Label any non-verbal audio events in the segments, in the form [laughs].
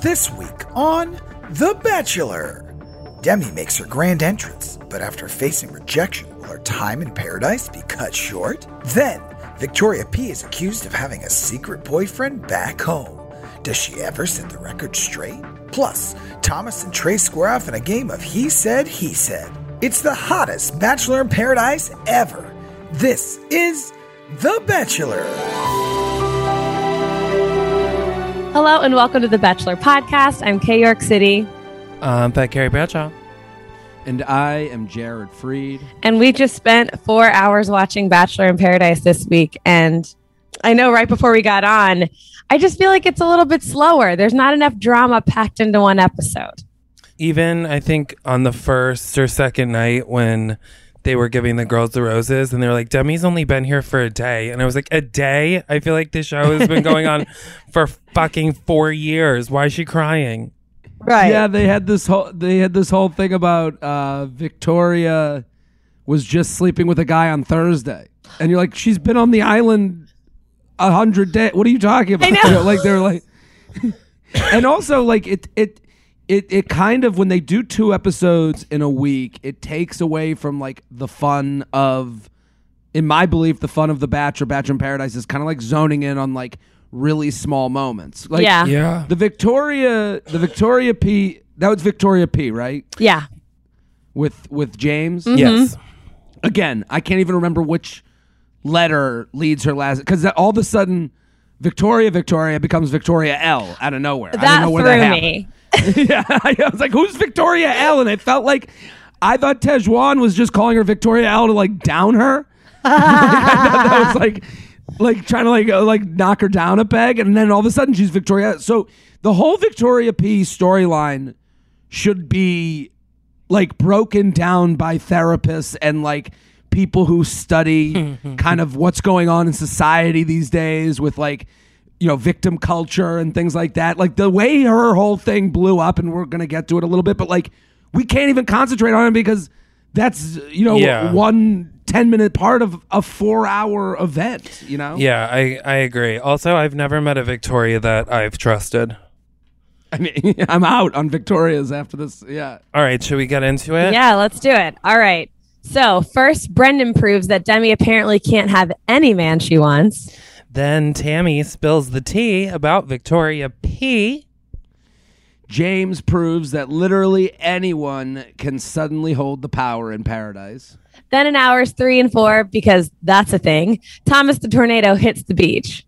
This week on The Bachelor. Demi makes her grand entrance, but after facing rejection, will her time in paradise be cut short? Then, Victoria P is accused of having a secret boyfriend back home. Does she ever set the record straight? Plus, Thomas and Trey square off in a game of He Said, He Said. It's the hottest Bachelor in Paradise ever. This is The Bachelor. Hello and welcome to the Bachelor Podcast. I'm Kay York City, Um, Pat Carey Bradshaw. And I am Jared Freid. and we just spent four hours watching Bachelor in Paradise this week. And I know right before we got on, I just feel like it's a little bit slower. There's not enough drama packed into one episode. Even I think on the first or second night when they were giving the girls the roses and they were like, Demi's only been here for a day. And I was like, a day? I feel like the show has been going on [laughs] for fucking four years. Why is she crying? Right. Yeah, they had this whole they had this whole thing about uh, Victoria was just sleeping with a guy on Thursday, and you're like, she's been on the island a hundred days. What are you talking about? I know. [laughs] like they're like, [laughs] and also like it it. It, it kind of when they do two episodes in a week, it takes away from like the fun of, in my belief, the fun of the Bachelor, Bachelor in Paradise is kind of like zoning in on like really small moments. Like Yeah. Yeah. the Victoria, the Victoria P. That was Victoria P. Right Yeah. with with James. Mm-hmm. Yes. Again, I can't even remember which letter leads her last because all of a sudden, Victoria Victoria becomes Victoria L. out of nowhere. I That don't know where threw that happened. me. [laughs] yeah, I was like, "Who's Victoria L?" And it felt like I thought Tahzjuan was just calling her Victoria L to like down her. [laughs] Like, I thought that was like, like trying to like uh, like knock her down a peg, and then all of a sudden she's Victoria. So the whole Victoria P storyline should be like broken down by therapists and like people who study [laughs] kind of what's going on in society these days with like you know victim culture and things like that like the way her whole thing blew up and we're going to get to it a little bit but like we can't even concentrate on it because that's you know Yeah. one 10 minute part of a 4 hour event you know Yeah, I, I agree. Also, I've never met a Victoria that I've trusted. [laughs] i mean i'm out on victoria's after this yeah All right, should we get into it? Yeah, let's do it. All right. So, first, Brendan proves that Demi apparently can't have any man she wants. Then Tammy spills the tea about Victoria P. James proves that literally anyone can suddenly hold the power in paradise. Then, in hours three and four, because that's a thing, Thomas the Tornado hits the beach.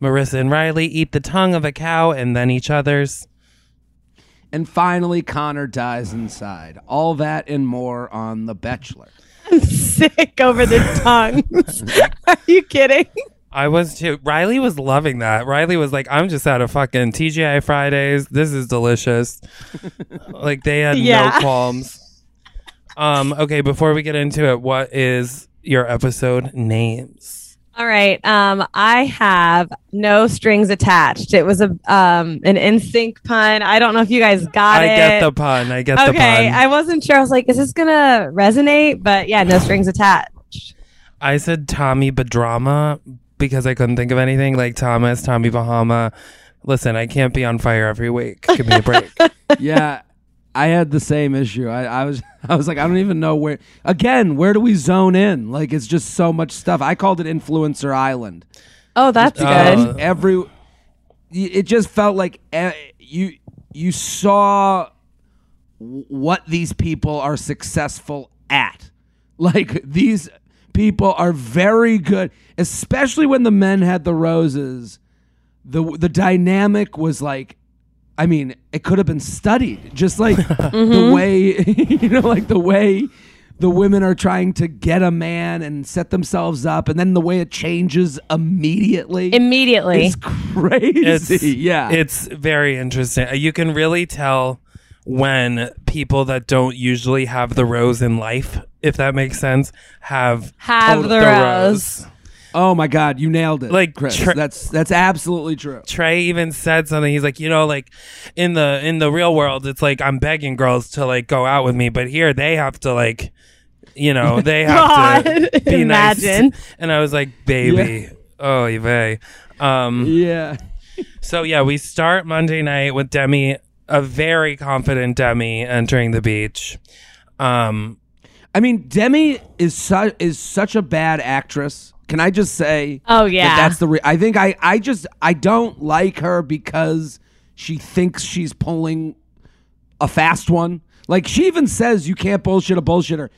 Maurissa and Riley eat the tongue of a cow and then each other's. And finally, Connor dies inside. All that and more on The Bachelor. I'm [laughs] sick over the tongues. [laughs] Are you kidding? I was too. Riley was loving that. Riley was like, I'm just out of fucking TGI Fridays. This is delicious. [laughs] like they had Yeah. no qualms. Um, okay, before we get into it, what is your episode names? All right. Um, I have no strings attached. It was a um an NSYNC pun. I don't know if you guys got I it. I get the pun. I get the pun. okay. I wasn't sure. I was like, is this gonna resonate? But yeah, no strings attached. I said Tommy Badrama because I couldn't think of anything like Thomas, Tommy Bahama. Listen, I can't be on fire every week. Give me a break. [laughs] yeah, I had the same issue. I, I was [laughs] I was like, I don't even know where again, where do we zone in? Like it's just so much stuff. I called it Influencer Island. Oh, that's Uh, good. every it just felt like eh, you you saw what these people are successful at. Like these people are very good, especially when the men had the roses. The the dynamic was like I mean, it could have been studied. Just like [laughs] the mm-hmm. way [laughs] you know like the way the women are trying to get a man and set themselves up and then the way it changes immediately. Immediately. It's crazy. It's [laughs] yeah. It's very interesting. Uh, you can really tell when people that don't usually have the rose in life, if that makes sense, have Have the rose. oh my god, you nailed it. Like, Chris. tr- that's that's absolutely true. Trey even said something. He's like, you know, like in the in the real world, it's like I'm begging girls to like go out with me, but here they have to like, you know, [laughs] they have to be imagine. nice. And I was like, baby, oh, Yve. Um, Yeah. so yeah, we start Monday night with Demi, a very confident Demi entering the beach. Um, I mean, Demi is su- is such a bad actress. Can I just say? Oh, that yeah. that's the. Re- I think I I just I don't like her because she thinks she's pulling a fast one. Like she even says you can't bullshit a bullshitter.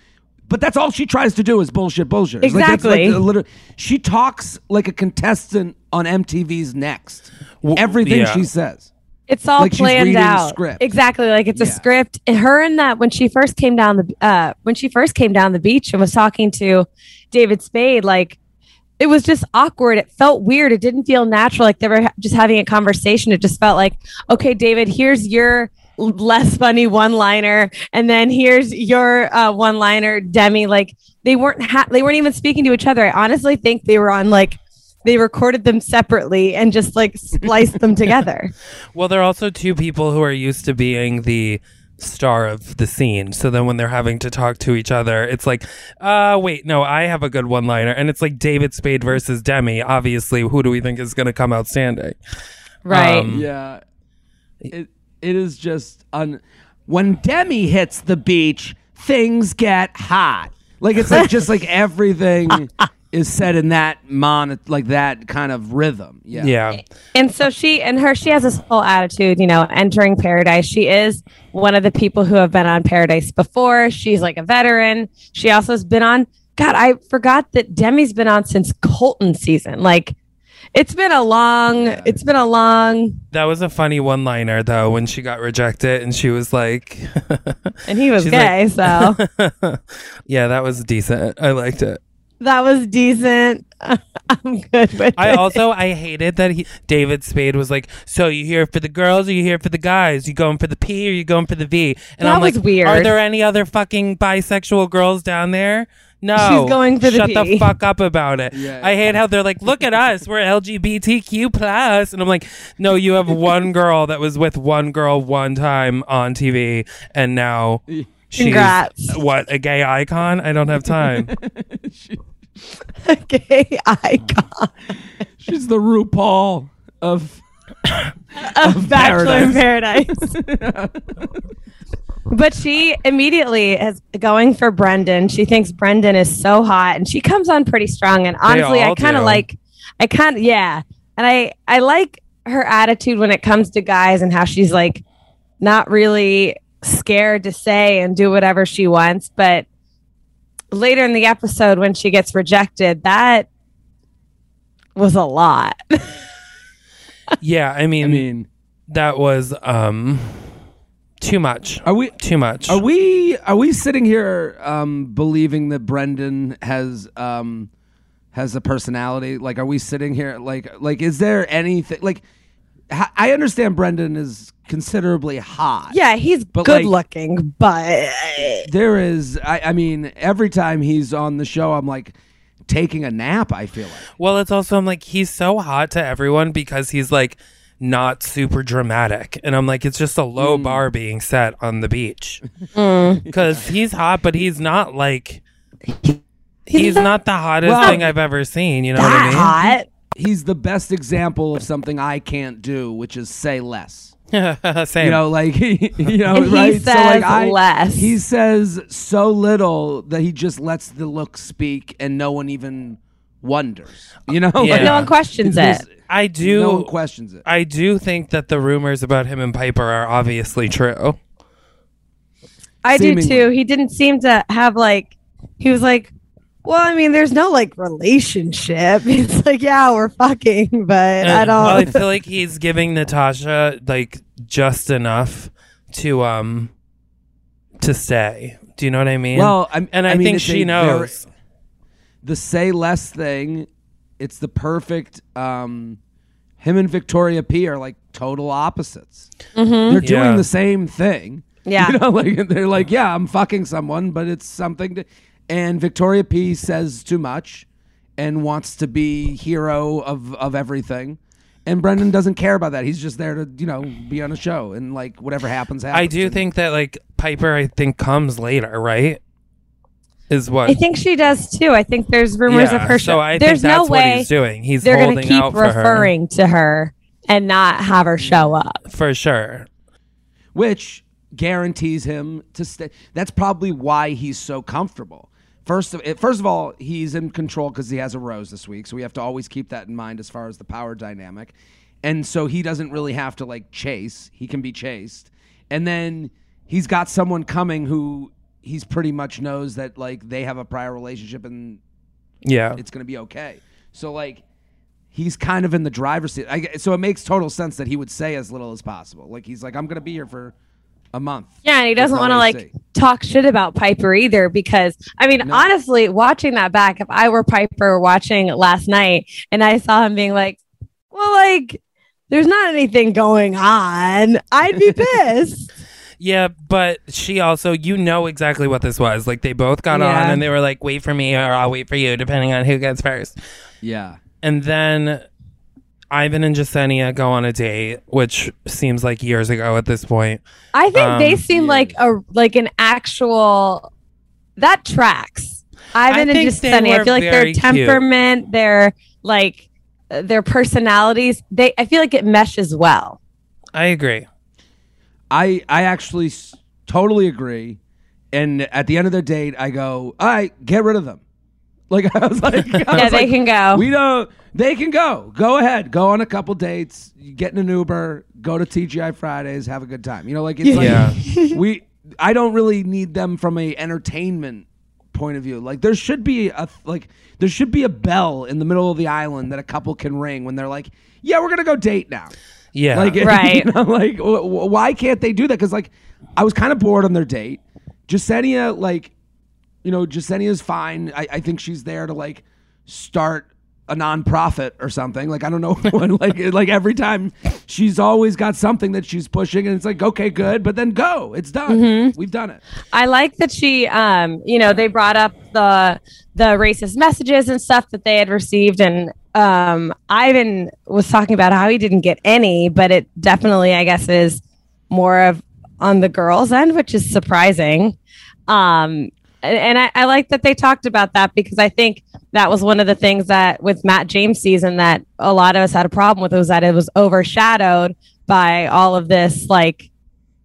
But that's all she tries to do is bullshit bullshit. Like, that's Exactly. the liter- she talks like a contestant on MTV's Next. W- Everything yeah. she says. It's all Like planned out. script. Exactly, like it's a script. And Her and that when she first came down the uh when she first came down the beach and was talking to David Spade, like it was just awkward. It felt weird. It didn't feel natural. Like they were just having a conversation. It just felt like, okay, David, here's your less funny one liner, and then here's your uh, one liner, Demi. Like they weren't ha- they weren't even speaking to each other. I honestly think they were on like they recorded them separately and just like spliced them together. [laughs] well, they're also two people who are used to being the star of the scene. So then when they're having to talk to each other, it's like, uh, wait, no, I have a good one liner. And it's like David Spade versus Demi. Obviously, who do we think is going to come outstanding? Right. Um, Yeah. It it is just un when Demi hits the beach, things get hot. Like it's like just like [laughs] everything is said in that mon like that kind of rhythm. Yeah. Yeah. And so she and her, she has this whole attitude, you know, entering paradise. She is one of the people who have been on paradise before. She's like a veteran. She also has been on, God, I forgot that Demi's been on since Colton season. Like, it's been a long, it's been a long, That was a funny one liner, though, when she got rejected and she was like, and he was [laughs] gay. like- so [laughs] yeah, that was decent. I liked it. That was decent. [laughs] I'm good with I it. also I hated that he David Spade was like, so you here for the girls or you here for the guys? You going for the P or you going for the V? And That I'm was like, weird. Are there any other fucking bisexual girls down there? No, She's going for the Shut P. the fuck up about it. Yeah. I hate how they're like, look at us, we're LGBTQ plus," plus, and I'm like, no, you have [laughs] one girl that was with one girl one time on TV, and now she's Congrats. what a gay icon. I don't have time. [laughs] gay icon um, She's the RuPaul of of Bachelor in Paradise. [laughs] but she immediately is going for Brendan. She thinks Brendan is so hot, and she comes on pretty strong. And honestly, I kind of like, I kind of yeah, and I I like her attitude when it comes to guys and how she's like not really scared to say and do whatever she wants, but later in the episode when she gets rejected, that was a lot. [laughs] yeah, I mean, I mean, that was um too much. are we Too much. Are we are we sitting here um, believing that Brendan has um, has a personality? Like, are we sitting here like like is there anything like? H- I understand Brendan is considerably hot. yeah, he's But, good like- looking, but there is. I, I mean, every time he's on the show, I'm like taking a nap. I feel like. Well, it's also I'm like he's so hot to everyone because he's like not super dramatic, and I'm like it's just a low Mm. bar being set on the beach [laughs] Mm. because he's hot, but he's not like he's not not the hottest Well- thing I've ever seen. You know that what I mean? hot. He's the best example of something I can't do, which is say less. [laughs] Same. You know, like he, [laughs] you know, And he right? says I, less. He says so little that he just lets the look speak, and no one even wonders. You know, Yeah. Like, No one questions it. I do. No one questions it. I do think that the rumors about him and Pieper are obviously true. I do too. He didn't seem to have like. He was like, "Well, I mean, there's no like relationship." [laughs] It's like, yeah, we're fucking, but I And- Well, I don't. feel like he's giving Natasha like just enough to um to stay. Do you know what I mean? well, I'm, and I, mean, think she a knows. the say less thing. It's the perfect. Um, him and Victoria P are like total opposites. They're doing Yeah. the same thing. [laughs] Yeah. You know, like they're like, yeah, I'm fucking someone, but it's something to. And Victoria P says too much, and wants to be hero of of everything. And Brendan doesn't care about that. He's just there to, you know, be on a show and like whatever happens, happens. I do And- think that like Pieper, I think comes later, right? Is what I think she does too. I think there's rumors Yeah, of her. So I there's think that's no what way he's doing. He's they're going to holding keep out for referring to her and not have her show up. for sure. which guarantees him to stay. That's probably why he's so comfortable. First of first of all, he's in control because he has a rose this week, so we have to always keep that in mind as far as the power dynamic. And so he doesn't really have to like chase; he can be chased. And then he's got someone coming who he's pretty much knows that like they have a prior relationship and Yeah. it's going to be okay. So like he's kind of in the driver's seat. I, so it makes total sense that he would say as little as possible. Like he's like, I'm going to be here for a month. Yeah, and he doesn't want to like see. talk shit about Pieper either because I mean, No. honestly, watching that back, if I were Pieper watching last night and I saw him being like, "Well, like, there's not anything going on," I'd be [laughs] pissed. Yeah, but she also, you know exactly what this was. Like they both got Yeah. on and they were like, "Wait for me, or I'll wait for you," depending on who gets first. Yeah. And then Ivan and Jessenia go on a date, which seems like years ago at this point. I think they Um, seem like a like an actual that tracks. Ivan and think just they Sunny. I feel like their very cute. temperament, their like their personalities, they I feel like it meshes well. I agree. I I actually s- totally agree. And at the end of the date, I go, all right, get rid of them. Like [laughs] I was like, I Yeah, was they like, can go. We don't. They can go. Go ahead. Go on a couple dates. Get in an Uber. Go to TGI Fridays. Have a good time. You know, like it's Yeah. like we. I don't really need them from a entertainment point of view. Like there should be a like there should be a bell in the middle of the island that a couple can ring when they're like, yeah, we're gonna go date now. Yeah. Like, [laughs] Right. you know, like, wh- wh- why can't they do that? Because, like, I was kind of bored on their date. Jessenia, like, you know, Jessenia's fine. I, I think she's there to like start a nonprofit or something. Like, I don't know, [laughs] like, like every time she's always got something that she's pushing, and it's like, okay, good, but then go. It's done. Mm-hmm. We've done it. I like that she, um, you know, they brought up the the racist messages and stuff that they had received, and um, Ivan was talking about how he didn't get any, but it definitely, I guess, is more of on the girls' end, which is surprising. Um, and I, I like that they talked about that because I think that was one of the things that with Matt James season that a lot of us had a problem with was that it was overshadowed by all of this like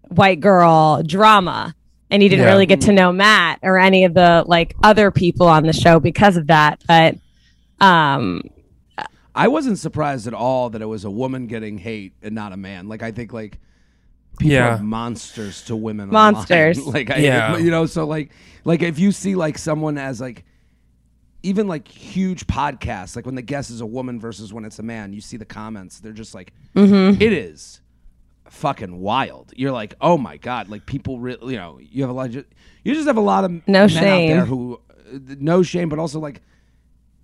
white girl drama and you didn't Yeah. really get to know Matt or any of the like other people on the show because of that but um I wasn't surprised at all that it was a woman getting hate and not a man. Like, I think, like, people Yeah. are monsters to women. online. Monsters. [laughs] like, I, Yeah. you know, so like, like if you see like someone as like, even like huge podcasts, like when the guest is a woman versus when it's a man, you see the comments. They're just like, Mm-hmm. "It is fucking wild. You're like, oh my god, like people really, you know, you have a lot. Of, ju- you just have a lot of No men shame. out there who, uh, no shame, but also like,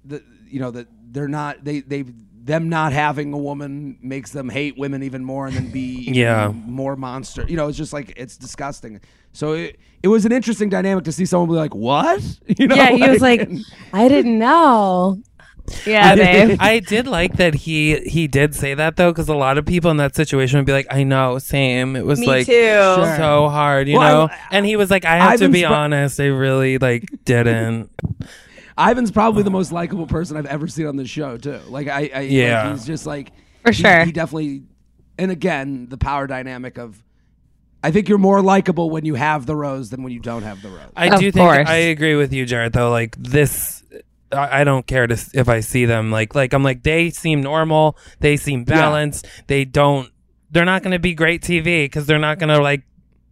the you know that they're not they they them not having a woman makes them hate women even more and then be Yeah. more monster. You know, it's just like it's disgusting. So it it was an interesting dynamic to see someone be like, what? [laughs] You know, yeah he was like I didn't know yeah Dave. I did like that he he did say that though, because a lot of people in that situation would be like, "I know, same." It was Me like too. So hard, you Well, know. I- and he was like, "I have to be pro- honest, I really like didn't." [laughs] Ivan's probably the most likable person I've ever seen on this show too. Like I, I like, Yeah. he's just like For he- sure. He definitely, and again, the power dynamic of. I think you're more likable when you have the rose than when you don't have the rose. I Of do think course. I agree with you, Jared. Though, like this, I I don't care to if I see them like like I'm like they seem normal, they seem balanced, they don't they're not going to be great TV because they're not going to like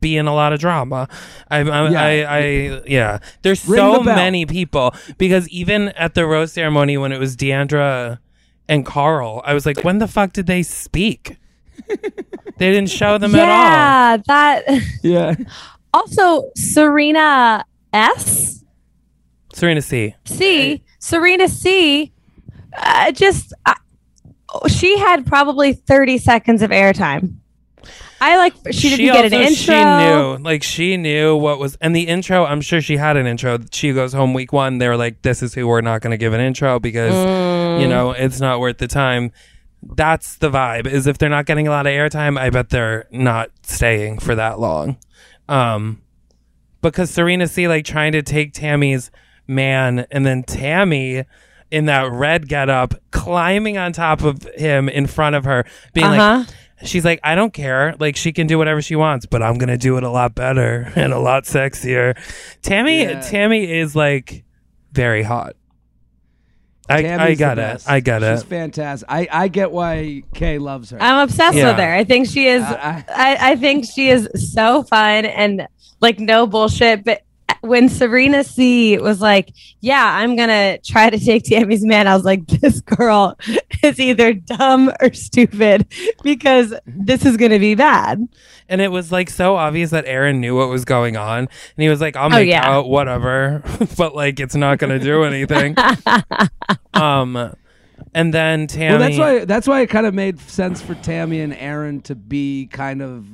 be in a lot of drama. I I Yeah. I, I yeah. There's Ring so the many people because even at the rose ceremony when it was Deandra and Karl, I was like, when the fuck did they speak? [laughs] they didn't show them at all. yeah, that. [laughs] [laughs] Yeah. Also, Serena S. Serena C. C. Serena C. Uh, just uh, she had probably thirty seconds of airtime. I like she didn't get an intro. She knew, like she knew what was, and the intro. I'm sure she had an intro. She goes home week one. They were like, "This is who we're not going to give an intro because Mm. you know it's not worth the time." That's the vibe. Is if they're not getting a lot of airtime, I bet they're not staying for that long. Um, because Serena C like trying to take Tammy's man, and then Tammy in that red getup climbing on top of him in front of her, being Uh-huh. like. She's like, I don't care. Like, she can do whatever she wants, but I'm gonna do it a lot better [laughs] and a lot sexier. Tammy, Yeah. Tammy is like very hot. I, I got it. I got it. She's fantastic. I, I get why Kay loves her. I'm obsessed Yeah. with her. I think she is. I- I, I think she is so fun and like no bullshit. But when Serena C was like, "Yeah, I'm gonna try to take Tammy's man," I was like, "This girl is either dumb or stupid because this is gonna be bad." And it was like so obvious that Aaron knew what was going on, and he was like, "I'll Oh, make yeah. out, whatever," [laughs] but like it's not gonna do [laughs] anything. um, and then Tammy. well, that's why that's why it kind of made sense for Tammy and Aaron to be kind of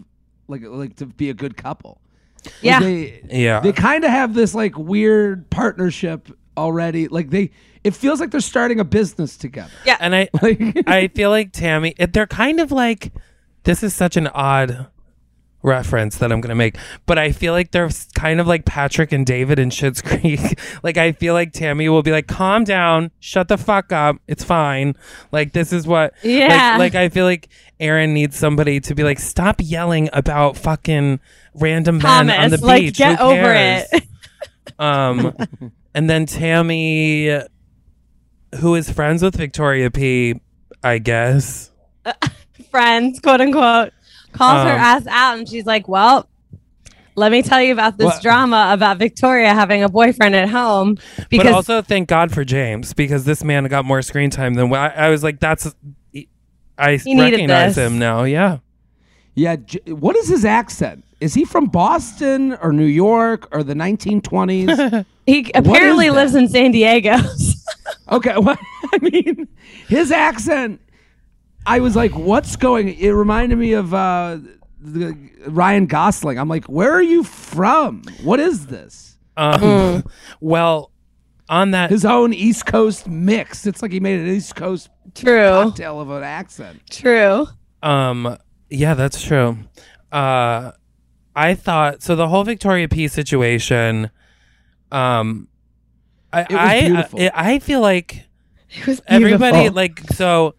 like like to be a good couple. Like, Yeah. they, Yeah. they kind of have this like weird partnership already. Like they, it feels like they're starting a business together. Yeah. and I [laughs] Like, I feel like Tammy, they're kind of like, this is such an odd reference that I'm going to make, but I feel like they're kind of like Patrick and David in Schitt's [laughs] Creek. like, I feel like Tammy will be like, calm down, shut the fuck up, it's fine. Like, this is what, like- Yeah. like, I feel like Aaron needs somebody to be like, stop yelling about fucking random men on the like, beach. get over it. [laughs] Um, and then Tammy, who is friends with Victoria P, I guess. [laughs] Friends, quote unquote, calls her Um, ass out, and she's like, "Well." Let me tell you about this What- drama about Victoria having a boyfriend at home because but also thank God for James because this man got more screen time than I, I was like. That's I He needed recognize this. him now. Yeah, yeah. J- What is his accent? Is he from Boston or New York or the 1920s? [laughs] he apparently lives in San Diego. [laughs] Okay, [laughs] well, I mean, his accent. I was like, "What's going?" It reminded me of uh, the Ryan Gosling. I'm like, "Where are you from? What is this?" um, Mm. well, on that His own East Coast mix. It's like he made an East Coast True. cocktail of an accent. True. Um, yeah, that's true. Uh, I thought so. The whole Victoria P situation. Um, I was I, beautiful. I I feel like It was beautiful. everybody like so.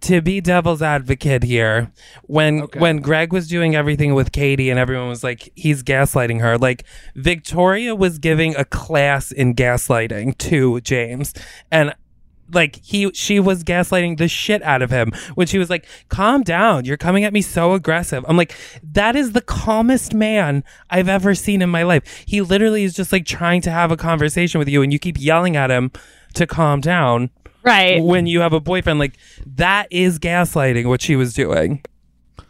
To be devil's advocate here, when Okay. when Greg was doing everything with Katie and everyone was like he's gaslighting her, like Victoria was giving a class in gaslighting to James, and like he she was gaslighting the shit out of him when she was like calm down you're coming at me so aggressive. I'm like that is the calmest man i've ever seen in my life. He literally is just like trying to have a conversation with you and you keep yelling at him to calm down right. when you have a boyfriend like that is gaslighting what she was doing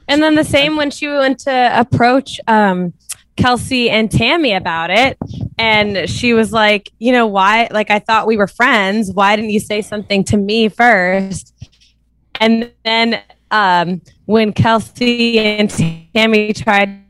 And then the same when she went to approach um, Kelsey and Tammy about it. And she was like, you know, why? Like, I thought we were friends. Why didn't you say something to me first? And then um, when Kelsey and Tammy tried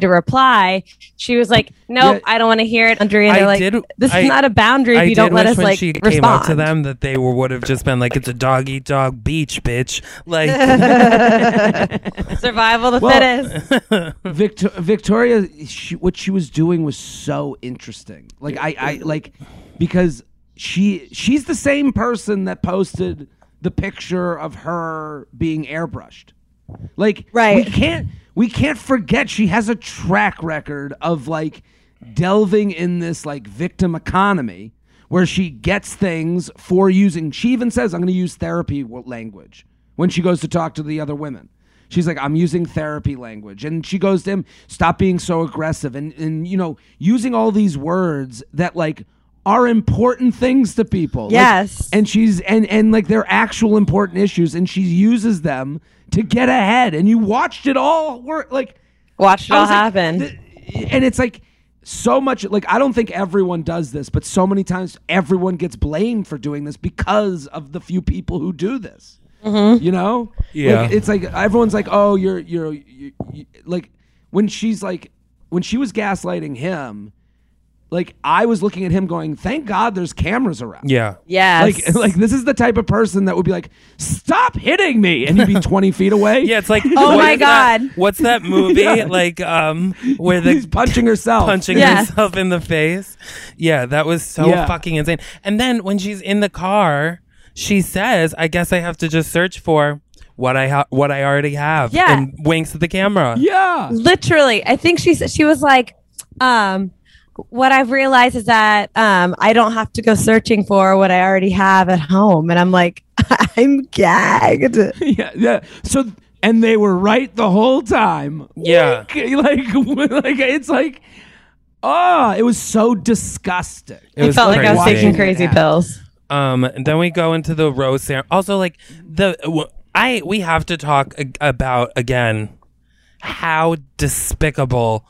to reply, she was like, nope, Yeah. I don't want to hear it. Andrea, and they're like, did- this I- is not a boundary if you don't let us like she respond. came up to them that they were, would have just been like it's a dog eat dog beach bitch like [laughs] [laughs] Survival of the Well- fittest. [laughs] Victor- Victoria, she, what she was doing was so interesting. Like I, I like because she she's the same person that posted the picture of her being airbrushed. Like Right. we can't we can't forget she has a track record of like delving in this like victim economy where she gets things for using. She even says, "I'm going to use therapy language" when she goes to talk to the other women. She's like, "I'm using therapy language," and she goes to him, "Stop being so aggressive," and and you know, using all these words that like are important things to people. Like, Yes. and she's and and like they're actual important issues, and she uses them to get ahead. And you watched it all work like. watched it all like, happen. th- and it's like so much like I don't think everyone does this, but so many times everyone gets blamed for doing this because of the few people who do this. Mm-hmm. You know? Yeah. Like, it's like everyone's like, "Oh, you're you're, you you like when she's like when she was gaslighting him, like I was looking at him going, "Thank God there's cameras around." Yeah. yeah. Like, [laughs] like this is the type of person that would be like, "Stop hitting me," and you'd be [laughs] twenty feet away. Yeah, it's like [laughs] Oh my is that- God. what's that movie like um where the he's punching herself. punching Yeah. herself in the face. Yeah, that was so Yeah. fucking insane. And then when she's in the car, she says, "I guess I have to just search for what I ha- what I already have." Yeah. and winks at the camera. Yeah. literally i think she she was like um what i've realized is that um i don't have to go searching for what i already have at home and i'm like [laughs] i'm gagged [laughs] yeah, yeah. So and they were right the whole time. Yeah. [laughs] like, like it's like, oh, it was so disgusting. It i was felt like i was taking crazy Yeah. pills Um, and then we go into the rose ceremony. Also, like the I we have to talk about again how despicable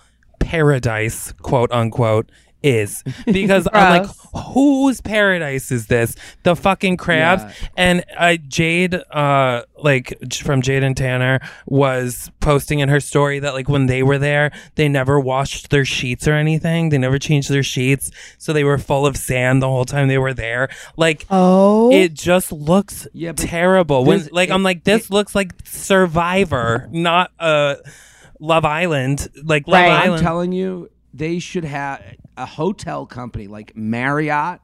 paradise, quote unquote, is [laughs] because I'm like, whose paradise is this? The fucking crabs Yeah. and uh, Jade, uh, like j- from Jade and Tanner, was posting in her story that like when they were there, they never washed their sheets or anything. They never changed their sheets, so they were full of sand the whole time they were there. Like oh it just looks Yeah, terrible. When like I'm like this looks like Survivor, not uh Love Island. Like Love Right. I'm telling you, they should have a hotel company like Marriott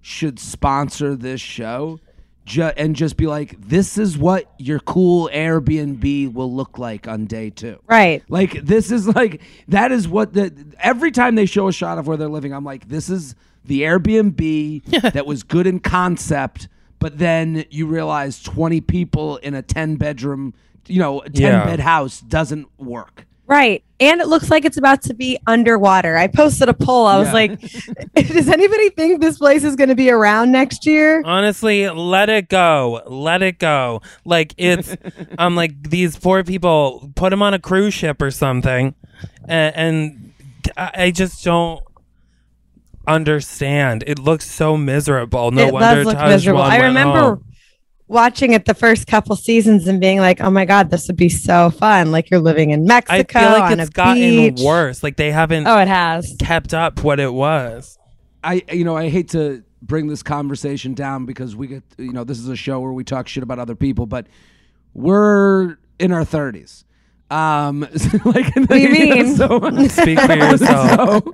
should sponsor this show. Ju- and just be like, this is what your cool Airbnb will look like on day two. right Like this is like that is what the every time they show a shot of where they're living, I'm like, this is the Airbnb [laughs] that was good in concept, but then you realize 20 people in a 10 bedroom, you know, 10 Yeah. bed house doesn't work. right and it looks like it's about to be underwater i posted a poll i was Yeah. like [laughs] does anybody think this place is going to be around next year Honestly, let it go. Let it go. Like it's, [laughs] I'm like these poor people. Put them on a cruise ship or something, and, and I I just don't understand. It looks so miserable. No it wonder does look Taj miserable. I remember home. Watching it the first couple seasons and being like, "Oh my god, this would be so fun!" Like you're living in Mexico. I Mexico feel like on it's gotten beach. worse. Like they haven't Oh, it has. kept up what it was. I you know I hate to bring this conversation down because we get you know this is a show where we talk shit about other people, but we're in our thirties. Um, [laughs] like [laughs] what do you mean? So, [laughs] Speak for yourself.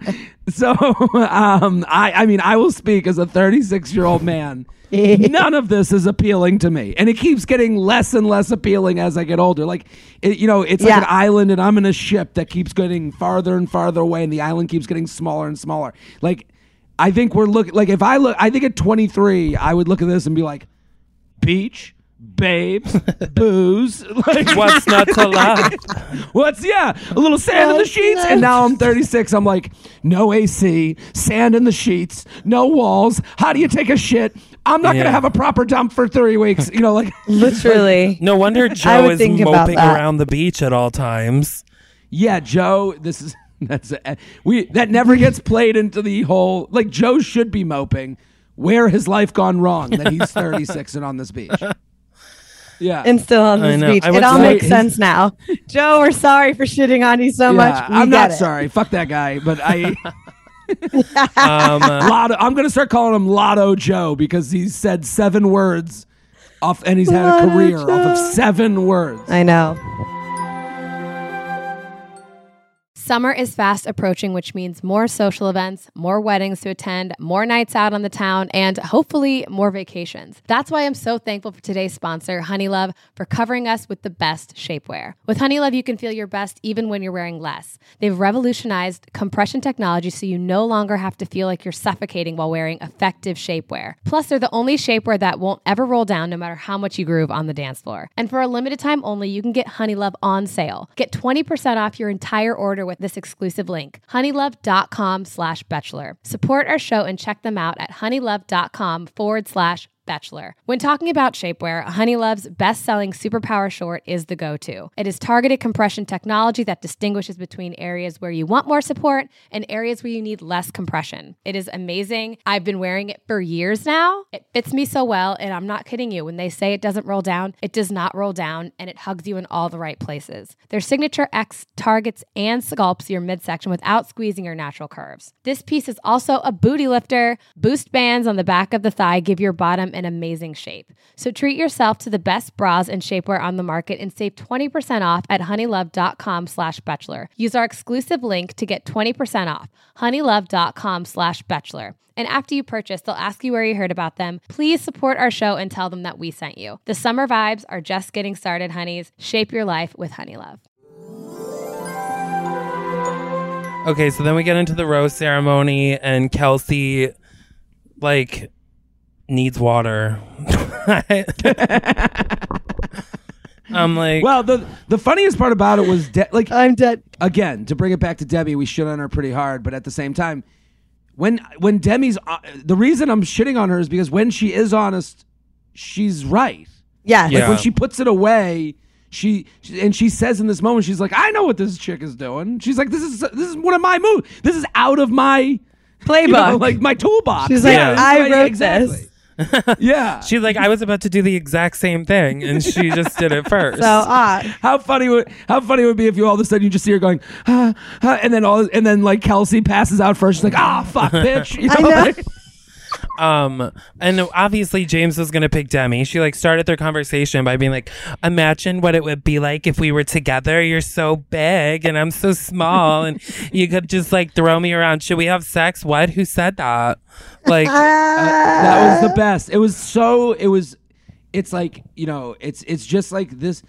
so, so um, I I mean I will speak as a 36 year old man. None of this is appealing to me, and it keeps getting less and less appealing as I get older. Like, it, you know, it's like an island, and I'm in a ship that keeps getting farther and farther away, and the island keeps getting smaller and smaller. Like, I think we're looking. Like, if I look, I think at 23, I would look at this and be like, beach, babes, [laughs] booze. Like, What's not to love? [laughs] What's yeah, a little sand in the sheets, and now I'm 36. I'm like, no AC, sand in the sheets, no walls. How do you take a shit? I'm not Yeah. gonna have a proper dump for three weeks. You know, like [laughs] Literally. No wonder Joe would is think about moping that. around the beach at all times. yeah, Joe. This is that's a, we that never gets played into the whole like Joe should be moping. Where has life gone wrong that he's 36 and on this beach? Yeah, And still on I this know. beach. I It would all say- makes sense now. Joe, we're sorry for shitting on you so yeah, much. We I'm get not it. sorry. Fuck that guy. But I. [laughs] Um, Lotto. I'm gonna start calling him Lotto Joe because he said seven words off, and he's had a Lotto career off of Joe. seven words. I know. Summer is fast approaching, which means more social events, more weddings to attend, more nights out on the town, and hopefully more vacations. That's why I'm so thankful for today's sponsor, Honeylove, for covering us with the best shapewear. With Honeylove, you can feel your best even when you're wearing less. They've revolutionized compression technology so you no longer have to feel like you're suffocating while wearing effective shapewear. Plus, they're the only shapewear that won't ever roll down no matter how much you groove on the dance floor. And for a limited time only, you can get Honeylove on sale. Get 20% off your entire order with this exclusive link, honeylove.com slash bachelor. Support our show and check them out at honeylove.com forward slash Bachelor. When talking about shapewear, Honeylove's best selling Superpower Short is the go to. It is targeted compression technology that distinguishes between areas where you want more support and areas where you need less compression. It is amazing. I've been wearing it for years now. It fits me so well, and I'm not kidding you. When they say it doesn't roll down, it does not roll down, and it hugs you in all the right places. Their signature X targets and sculpts your midsection without squeezing your natural curves. This piece is also a booty lifter. Boost bands on the back of the thigh give your bottom an amazing shape. So treat yourself to the best bras and shapewear on the market and save 20% off at honeylove.com slash bachelor. Use our exclusive link to get 20% off, honeylove.com slash bachelor. And after you purchase, they'll ask you where you heard about them. Please support our show and tell them that we sent you. The summer vibes are just getting started, honeys. Shape your life with Honeylove. Okay, so then we get into the rose ceremony, and Kelsey, like, needs water. [laughs] I'm like, Well, the the funniest part about it was de- like I'm dead. again to bring it back to Debbie. We shit on her pretty hard, but at the same time, when when Demi's uh, the reason I'm shitting on her is because when she is honest, she's right. Yes. Yeah. Like when she puts it away, she and she says in this moment, she's like, "I know what this chick is doing." She's like, "This is this is one of my moves. This is out of my Playbook. you know, like my toolbox." She's like, Yeah. I right, wrote exactly. this. [laughs] Yeah. she's like, I was about to do the exact same thing, and she [laughs] just did it first. So odd. How funny would how funny would it be if you all of a sudden you just see her going, ah, ah, and then all and then like Kelsey passes out first. She's like, ah, fuck, [laughs] bitch. You I know. like- Um, and obviously James was gonna pick Demi. She like started their conversation by being like, "Imagine what it would be like if we were together. You're so big and I'm so small, and you could just like throw me around. Should we have sex? What? Who said that? Like, that was the best. It was so. It was. It's like you know. It's it's just like this.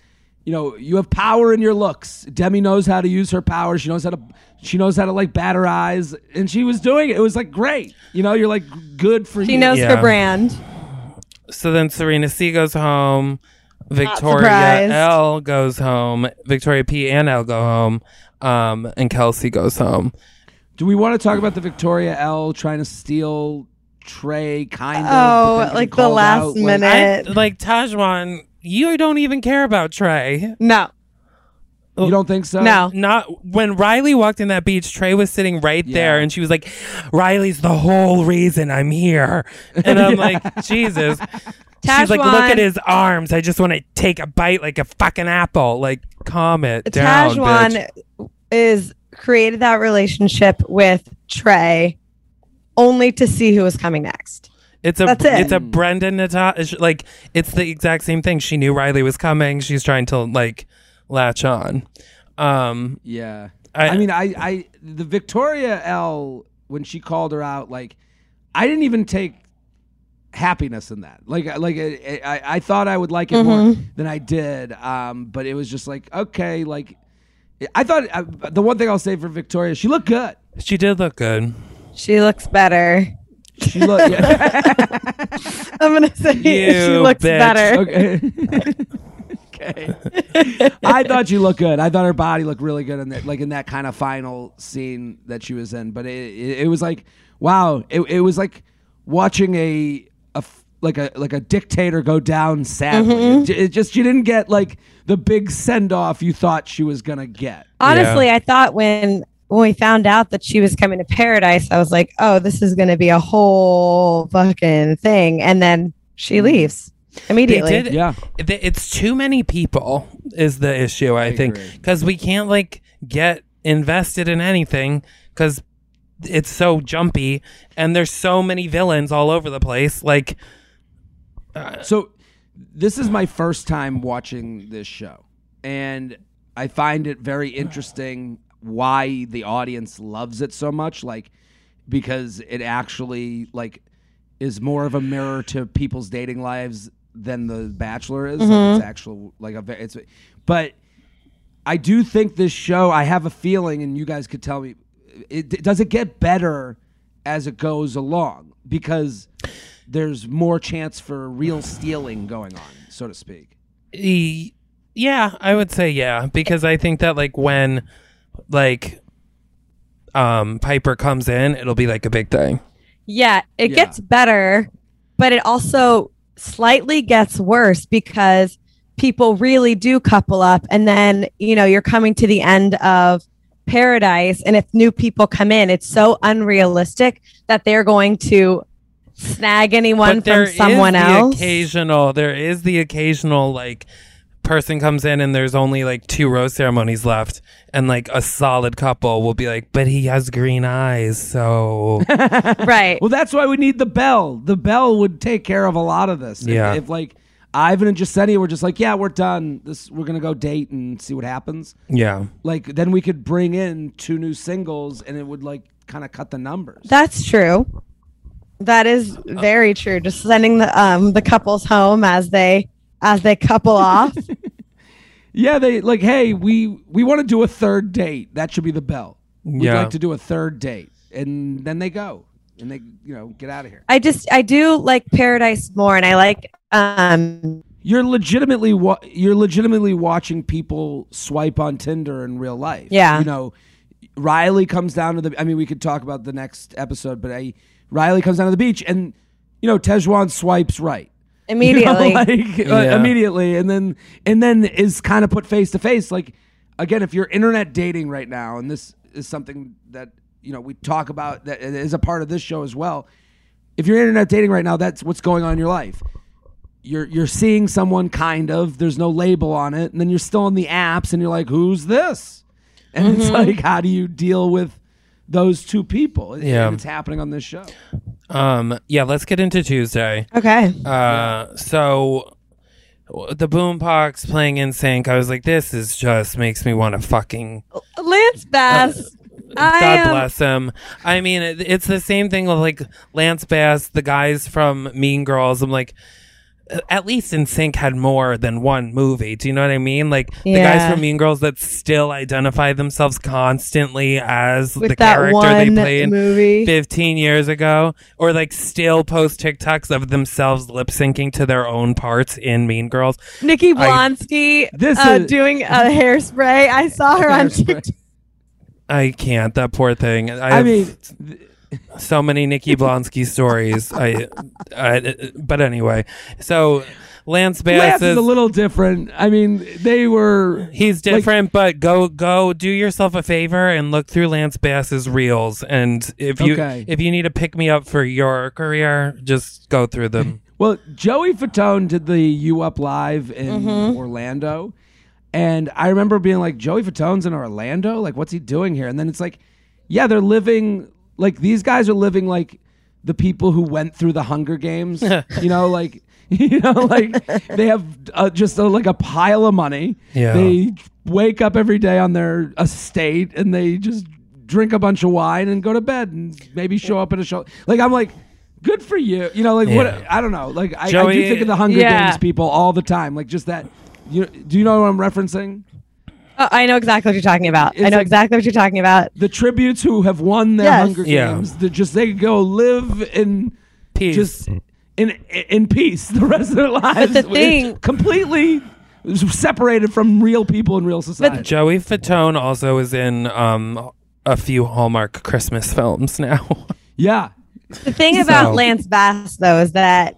You know, you have power in your looks. Demi knows how to use her power. She knows how to. She knows how to like bat her eyes, and she was doing it. It was like great. You know, you're like good for She you. knows Yeah. her brand. so then Serena C goes home. Victoria surprised. L goes home. Victoria P and L go home. Um, and Kelsey goes home. Do we want to talk about the Victoria L trying to steal Trey? Kind of. Oh, like the last out, like- minute. I, like Tahzjuan, you don't even care about Trey. No. Oh. You don't think so? No. Not when Riley walked in that beach, Trey was sitting right there and she was like, Riley's the whole reason I'm here. [laughs] And I'm like, Jesus. She's like, look at his arms. I just want to take a bite like a fucking apple. Like, calm it down. Tahzjuan is created that relationship with Trey only to see who was coming next. It's a That's it. it's a Brendan Natasha like it's the exact same thing. She knew Riley was coming. She's trying to like latch on. Um Yeah. I- I, mean, I, I, the Victoria L, when she called her out, like, I didn't even take happiness in that. Like, like I, I, I thought I would like it more than I did. Um, but it was just like, okay, like, I thought uh, the one thing I'll say for Victoria, she looked good. she did look good. She looks better. She looked. Yeah. [laughs] I'm gonna say she You looks bitch. better. okay. [laughs] okay. I thought she looked good. I thought her body looked really good in that, like in that kind of final scene that she was in. But it, it, it was like, wow. It, it was like watching a, a f- like a like a dictator go down sadly. Mm-hmm. It, it just she didn't get like the big send off you thought she was gonna get. Honestly, I thought when when we found out that she was coming to paradise, I was like, oh, this is gonna be a whole fucking thing. And then she leaves immediately. They did Yeah. it's too many people is the issue i, think because we can't like get invested in anything because it's so jumpy and there's so many villains all over the place like So this is my first time watching this show, and I find it very interesting why the audience loves it so much, like because it actually like is more of a mirror to people's dating lives than the Bachelor is. Like it's mm-hmm. actual like a it's, but I do think this show. I have a feeling, and you guys could tell me, it, does it get better as it goes along because there's more chance for real stealing going on, so to speak. E- yeah, I would say yeah because I think that like when like um Pieper comes in, it'll be like a big thing. Yeah, it Yeah. gets better, but it also slightly gets worse because people really do couple up and then, you know, you're coming to the end of paradise and if new people come in, it's so unrealistic that they're going to snag anyone but there from is someone the else. occasional there is the occasional like person comes in and there's only like two rose ceremonies left and like a solid couple will be like but he has green eyes so [laughs] right. Well, that's why we need the bell. The bell would take care of a lot of this. If- Yeah. If, like Ivan and Jessenia were just like, yeah, we're done. This we're gonna go date and see what happens. yeah Like then we could bring in two new singles and it would like kind of cut the numbers. That's true. That is very true. Just sending the um the couples home as they as they couple off. [laughs] yeah, they like, hey, we we want to do a third date. That should be the bell. We'd Yeah. like to do a third date, and then they go and they you know get out of here. I just I do like Paradise more, and I like um You're legitimately wa- you're legitimately watching people swipe on Tinder in real life. Yeah. you know, Riley comes down to the. I mean, we could talk about the next episode, but I Riley comes down to the beach, and you know, Tahzjuan swipes right. [laughs] You know, immediately. like, uh, Yeah. immediately, and then and then is kind of put face to face. Like again, if you're internet dating right now, and this is something that you know we talk about that is a part of this show as well. If you're internet dating right now, that's what's going on in your life. You're you're seeing someone kind of. There's no label on it, and then you're still on the apps, and you're like, "Who's this?" And it's like, how do you deal with those two people? And Yeah. it's happening on this show. um yeah let's get into tuesday okay. uh so w- the boombox playing NSYNC i was like this is just makes me want to fucking Lance Bass. I God am- bless him. I mean, it, it's the same thing with like Lance Bass, the guys from Mean Girls. I'm like, uh, at least NSYNC had more than one movie. Do you know what I mean? Like the guys from Mean Girls that still identify themselves constantly as with the that character they played movie. 15 years ago, or like still post TikToks of themselves lip syncing to their own parts in Mean Girls. Nikki Blonsky This uh, is- doing a hairspray. I saw her on TikTok. I can't. That poor thing. I, I have mean, so many Nikki Blonsky stories. I, I, but anyway, so Lance Bass Lance is is a little different. I mean, they were. he's different, but go go do yourself a favor and look through Lance Bass's reels, and if you Okay. if you need to pick me up for your career, just go through them. [laughs] Well, Joey Fatone did the U Up Live in Mm-hmm. Orlando. And I remember being like, Joey Fatone's in Orlando? Like, what's he doing here? And then it's like, yeah, they're living, like, these guys are living like the people who went through the Hunger Games. [laughs] you know, like, [laughs] you know, like they have uh, just a, like a pile of money. Yeah. They wake up every day on their estate and they just drink a bunch of wine and go to bed and maybe show up at a show. Like, I'm like, good for you. You know, like, what, I don't know. Like, I, I do think of the Hunger Yeah. Games people all the time. Like, just that. You, do you know what I'm referencing? Oh, I know exactly what you're talking about. I know like- exactly what you're talking about. The tributes who have won their Yes. Hunger Yeah. Games. That just they go live in Peace. just in in peace the rest of their lives. the thing- completely separated from real people in real society. Joey Fatone also is in um a few Hallmark Christmas films now. [laughs] yeah, The thing about So- Lance Bass though is that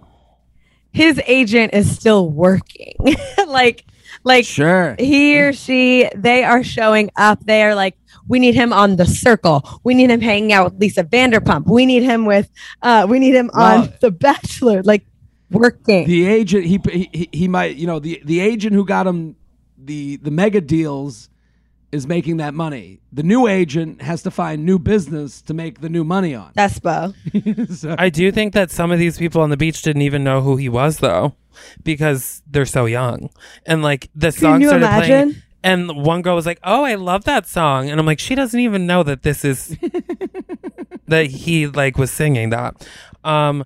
his agent is still working. [laughs] like like sure. he or she they are showing up. They are like we need him on the circle. We need him hanging out with lisa vanderpump. We need him with uh we need him Well- on the bachelor. Like working. The agent he, he he might you know the the agent who got him the the mega deals is making that money. The new agent has to find new business to make the new money on. Despo. [laughs] So- I do think that some of these people on the beach didn't even know who he was though, because they're so young. And like the song you started imagine? playing And one girl was like, "Oh, I love that song," and I'm like, she doesn't even know that this is [laughs] that he like was singing that. Um,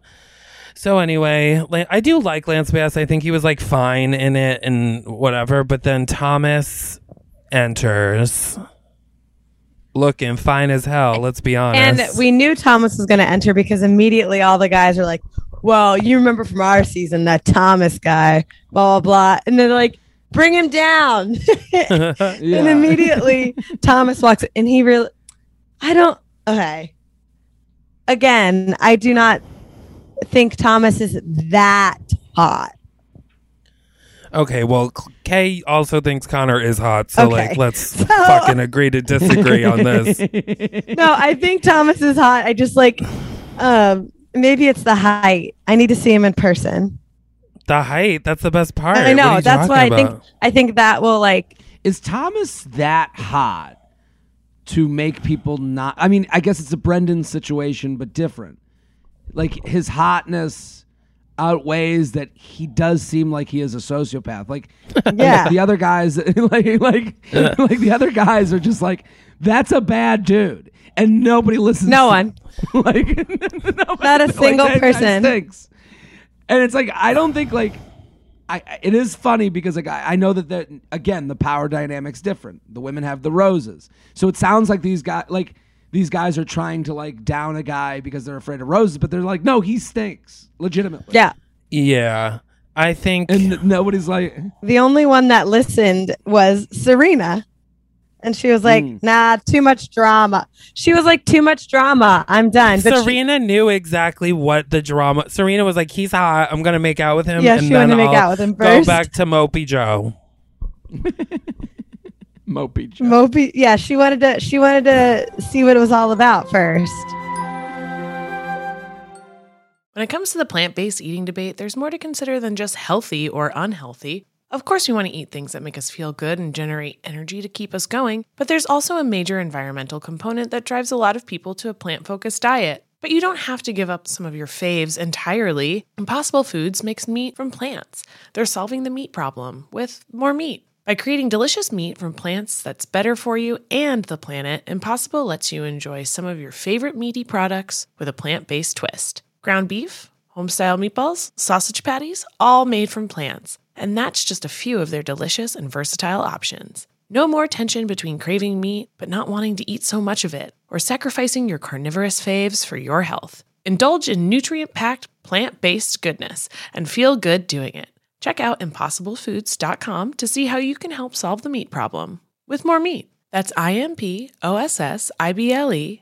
so anyway, like, I do like Lance Bass. I think he was like fine in it and whatever. But then Thomas enters, looking fine as hell. Let's be honest. And we knew Thomas was going to enter because immediately all the guys are like, "Well, you remember from our season that Thomas guy, blah blah blah," and they're like, "Bring him down." [laughs] [laughs] And immediately [laughs] Thomas walks, and he really, I don't. Okay. Again, I do not think Thomas is that hot. Okay, well, Kay also thinks Connor is hot, so Okay. like, let's [laughs] So- fucking agree to disagree on this. [laughs] No, I think Thomas is hot. I just like, um, maybe it's the height. I need to see him in person. The height, that's the best part. I know. That's why I think. I think that will like. Is Thomas that hot to make people not? I mean, I guess it's a Brendan situation, but different. Like his hotness outweighs that he does seem like he is a sociopath. Like [laughs] Yeah. the other guys, [laughs] like like like the other guys are just like that's a bad dude, and nobody listens. No to- one. [laughs] like nobody- Not a single that guy person. stinks. And it's like I don't think like I I- it is funny because like I, I know that that again the power dynamics different. The women have the roses, so it sounds like these guys like these guys are trying to like down a guy because they're afraid of roses, but they're like, no, he stinks, legitimately. Yeah. Yeah, I think. And nobody's like, [laughs] The only one that listened was Serena. And she was like, Mm. nah, too much drama. She was like, too much drama. I'm done. But she- Serena knew exactly what the drama. Serena was like, "He's hot. I'm gonna make out with him." Yeah, and she then wanted to make I'll out with him first. Go back to Mopey Joe. [laughs] Mopey. Joe. Mopey, yeah, she wanted to. She wanted to see what it was all about first. When it comes to the plant based eating debate, there's more to consider than just healthy or unhealthy. Of course, we want to eat things that make us feel good and generate energy to keep us going, but there's also a major environmental component that drives a lot of people to a plant focused diet. But you don't have to give up some of your faves entirely. Impossible Foods makes meat from plants. They're solving the meat problem with more meat. By creating delicious meat from plants that's better for you and the planet, Impossible lets you enjoy some of your favorite meaty products with a plant based twist. Ground beef, homestyle meatballs, sausage patties, all made from plants. And that's just a few of their delicious and versatile options. No more tension between craving meat but not wanting to eat so much of it, or sacrificing your carnivorous faves for your health. Indulge in nutrient packed, plant based goodness and feel good doing it. Check out impossiblefoods.com to see how you can help solve the meat problem with more meat. That's I M P O S S I B L E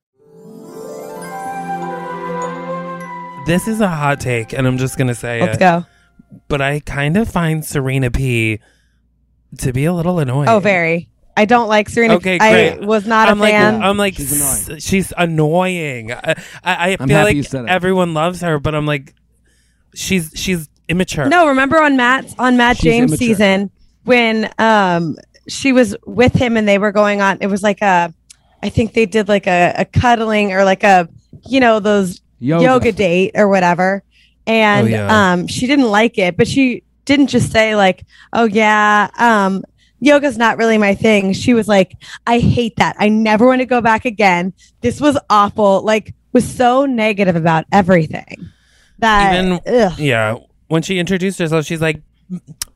This is a hot take, and I'm just gonna say Let's it. go. But I kind of find Serena P to be a little annoying. Oh, very. I don't like Serena. Okay, I great. was not I'm a like, fan. I'm like, She's s- annoying. she's annoying. I, I, I I'm feel happy you like said it. everyone loves her, but I'm like, she's she's immature. No, remember on Matt's on Matt She's James immature. season when um she was with him and they were going on. It was like a, I think they did like a, a cuddling or like a, you know, those Yoga. yoga, date or whatever. And Oh, yeah. um she didn't like it, but she didn't just say like, oh yeah, um yoga's not really my thing. She was like, I hate that. I never want to go back again. This was awful. Like was so negative about everything. That Even- ugh. Yeah, when she introduced herself, she's like,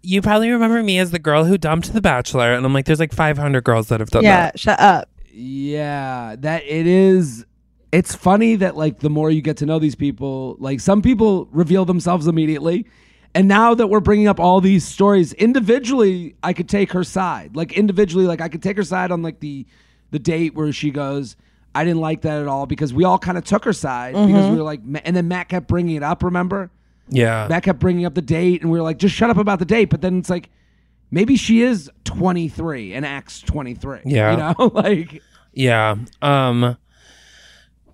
"You probably remember me as the girl who dumped The Bachelor," and I'm like, "There's like 500 girls that have done yeah, that." Yeah, shut up. Yeah, that it is. It's funny that like the more you get to know these people, like some people reveal themselves immediately, and now that we're bringing up all these stories individually, I could take her side. Like individually, like I could take her side on like the the date where she goes, "I didn't like that at all," because we all kind of took her side because we were like, and then Matt kept bringing it up. Remember? Yeah, Matt kept bringing up the date, and we were like, just shut up about the date. But then it's like, maybe she is 23 and acts 23. Yeah. You know, [laughs] like Yeah. Um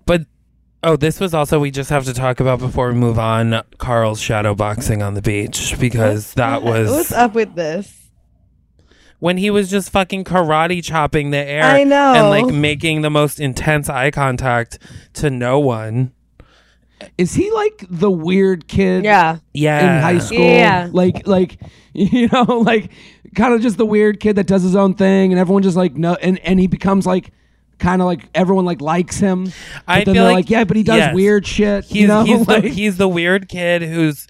but oh, this was also we just have to talk about before we move on Karl's shadow boxing on the beach because that was What's up with this? when he was just fucking karate chopping the air I know. and like making the most intense eye contact to no one. is he like the weird kid Yeah. Yeah. in high school? Yeah. Like like [laughs] you know, like kind of just the weird kid that does his own thing and everyone just like no and and he becomes like kind of like everyone like likes him. But I then feel they're like- like, yeah, but he does yes. weird shit. He's you know, he's, [laughs] like, the, he's the weird kid who's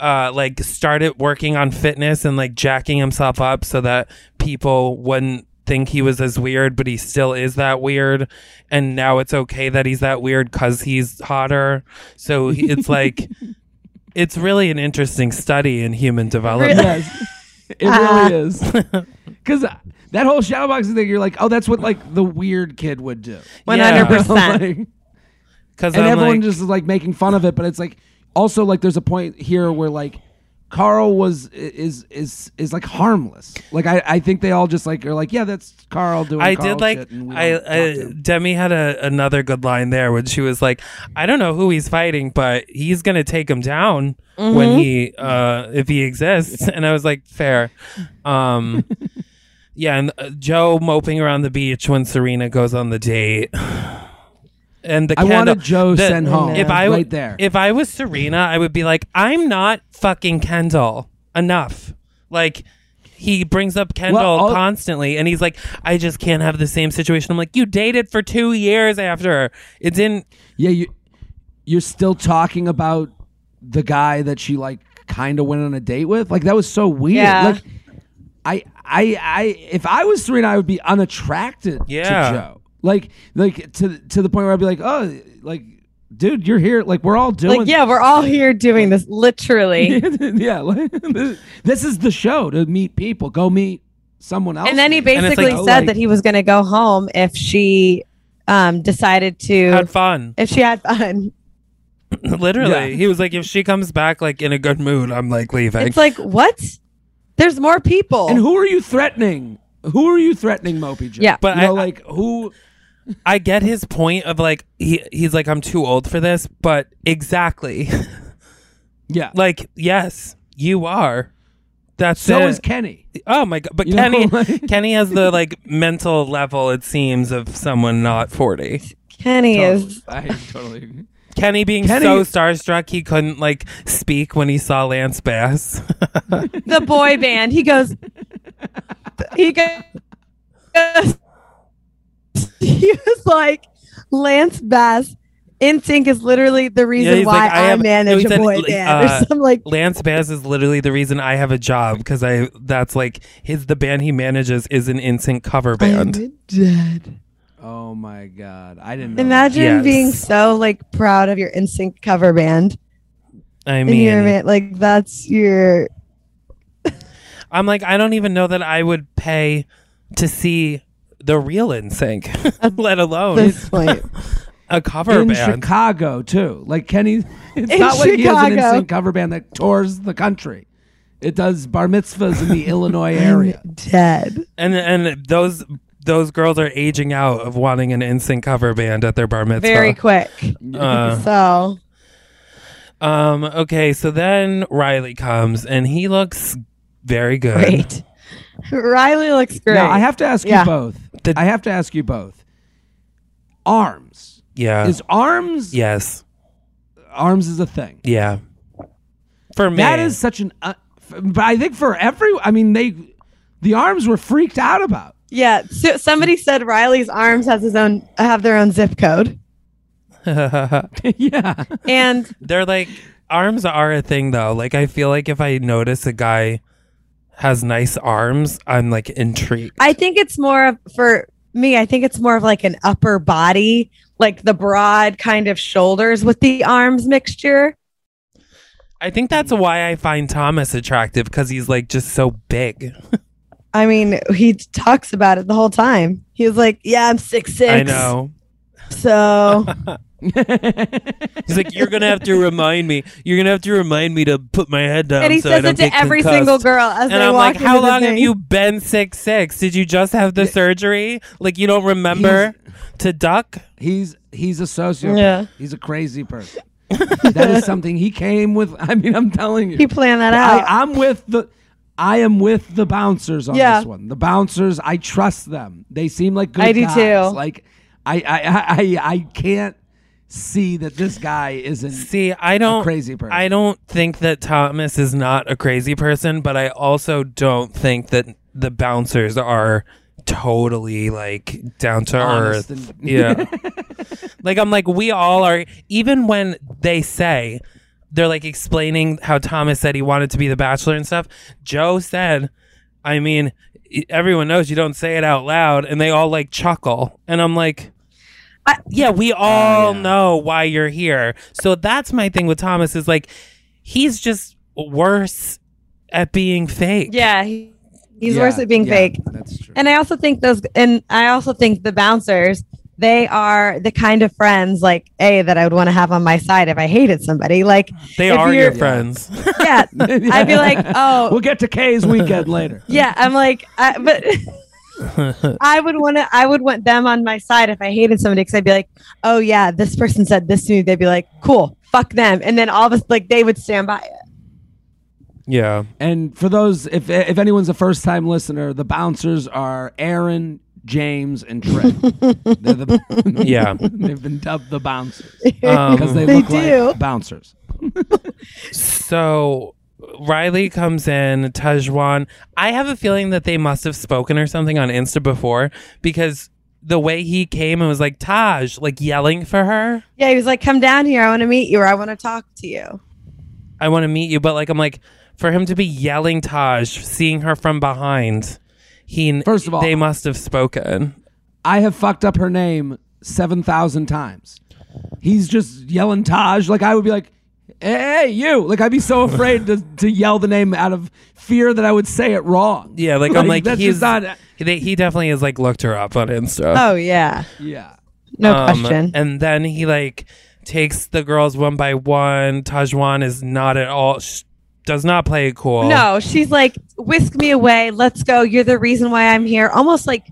uh like started working on fitness and like jacking himself up so that people wouldn't think he was as weird but he still is that weird and now it's okay that he's that weird cuz he's hotter so he- it's like [laughs] it's really an interesting study in human development yes, it really is. [laughs] Because that whole shadowboxing thing, you're like, oh, that's what like the weird kid would do. Hundred percent. [laughs] Cuz and I'm everyone like, just is like making fun of it but it's like also like there's a point here where like karl was is is is like harmless like i i think they all just like are like yeah that's karl doing I Karl did like shit I, don't talk to I. Demi had a, another good line there when she was like, "I don't know who he's fighting, but he's gonna take him down when he uh if he exists." And I was like, "Fair." Um, yeah, and uh, Joe moping around the beach when Serena goes on the date. [sighs] And the I candle, wanted Joe the- sent home If I right there. if I was Serena, I would be like, "I'm not fucking Kendall enough." Like he brings up Kendall all- constantly, and he's like, "I just can't have the same situation." I'm like, "You dated for two years after it didn't." yeah you you're still talking about the guy that she like kind of went on a date with like that was so weird Yeah. like I, I, I, if I was Serena, I would be unattracted Yeah. to Joe. Like, like to to the point where I'd be like, oh, like, dude, you're here. Like, we're all doing. Like, yeah, we're all here doing this literally. [laughs] yeah, like, [laughs] this is the show to meet people. Go meet someone else. and then he basically like- said like- that he was going to go home if she um decided to Had fun, if she had fun. [laughs] literally. Yeah. He was like, "If she comes back like in a good mood, I'm like leaving." It's like what? There's more people. And who are you threatening? Who are you threatening, Mopey Joe? Yeah. But You know, I- like who? I get his point of like he he's like, "I'm too old for this," but exactly, [laughs] Yeah. like yes, you are. That's so it. is Kenny. Oh my god! But You know, Kenny, [laughs] like- [laughs] Kenny has the like mental level it seems of someone not forty. Kenny is I totally. Kenny being Kenny- so starstruck he couldn't like speak when he saw Lance Bass. [laughs] the boy band. He goes. He goes. He was like Lance Bass. NSYNC is literally the reason he's why like, I I, have- no, manage he a boy band. uh, or some like Lance Bass is literally the reason I have a job because I that's like his the band he manages is an NSYNC cover band. I'm dead. Oh my god! I didn't. Know Imagine Yes. being so like proud of your NSYNC cover band. I And you're mean, man- like that's your I'm like I don't even know that I would pay to see the real NSYNC, [laughs] [laughs] let alone this point. a cover in band. In Chicago too. Like Kenny, [laughs] it's In not like he has an Chicago. NSYNC cover band that tours the country. It does bar mitzvahs in the Illinois area. Dead. And and those those girls are aging out of wanting an NSYNC cover band at their bar mitzvah. Very quick. Uh, [laughs] So um. Okay. So then Riley comes and he looks very good. great. Riley looks great. Now I have to ask Yeah. you both. The- I have to ask you both. Arms Yeah. is arms. yes. Arms is a thing. Yeah. For me, That is such an. Uh, f- but I think for every, I mean, they, the arms were freaked out about. Yeah. So somebody said Riley's arms has his own have their own zip code. [laughs] yeah. And They're like arms are a thing though. Like I feel like if I notice a guy has nice arms, I'm like intrigued. I think it's more of for me, I think it's more of like an upper body, like the broad kind of shoulders with the arms mixture. I think that's why I find Thomas attractive because he's like just so big. [laughs] I mean, he talks about it the whole time. He was like, "Yeah, I'm six six. I know. So [laughs] He's like, you're gonna have to remind me. You're gonna have to remind me to put my head down. and he so I says don't it to get every concussed." single girl as And they I'm walk like, how into the long have thing. you been six six? Did you just have the surgery? Like you don't remember to duck? He's he's a sociopath. Yeah. He's a crazy person. that is [laughs] something he came with. I mean, I'm telling you. He planned that out. I, I'm with the. I am with the bouncers on Yeah. this one. The bouncers, I trust them. They seem like good I do too. Like I, I, I, I, I can't see that this guy isn't. See, I don't crazy person. I don't think that Thomas is not a crazy person, but I also don't think that the bouncers are totally like down to Honest earth. and- yeah. [laughs] like I'm like we all are even when they say they're like explaining how Thomas said he wanted to be the bachelor and stuff. Joe said, I mean, everyone knows you don't say it out loud and they all like chuckle. And I'm like I- yeah, we oh, all know why you're here. So that's my thing with Thomas is like he's just worse at being fake. yeah, he, he's Yeah, worse at being yeah, fake. That's true. And I also think those, and I also think the bouncers, they are the kind of friends like a that I would want to have on my side if I hated somebody. Like, They are your you're- friends. yeah, [laughs] I'd be like, oh, We'll get to Kay's weekend later. [laughs] yeah. I'm like, I, but [laughs] I would want to. I would want them on my side if I hated somebody because I'd be like, oh yeah, this person said this to me. They'd be like, cool, fuck them, and then all of us like they would stand by it. yeah. And for those, if if anyone's a first time listener, the bouncers are Aaron, James, and Trey. They're the, [laughs] Yeah. they've been dubbed the bouncers [laughs] Um, because they, They look do. like bouncers. [laughs] So Riley comes in, Tahzjuan. I have a feeling that they must have spoken or something on Insta before because the way he came and was like, Taj, like yelling for her. Yeah, he was like, come down here. I want to meet you, or I want to talk to you. I want to meet you. But like, I'm like, for him to be yelling Taj, seeing her from behind, he First of all- they must have spoken. I have fucked up her name seven thousand times. He's just yelling Taj. Like I would be like, "Hey, you!" Like I'd be so [laughs] afraid to, to yell the name out of fear that I would say it wrong. Yeah, like, [laughs] I'm like that's he's just not. he, he definitely has like looked her up on Insta. Oh yeah, Yeah. no Um, question. And then he like takes the girls one by one. Tahzjuan is not at all. Sh- does not play it cool. No, she's like, whisk me away. Let's go. You're the reason why I'm here. Almost like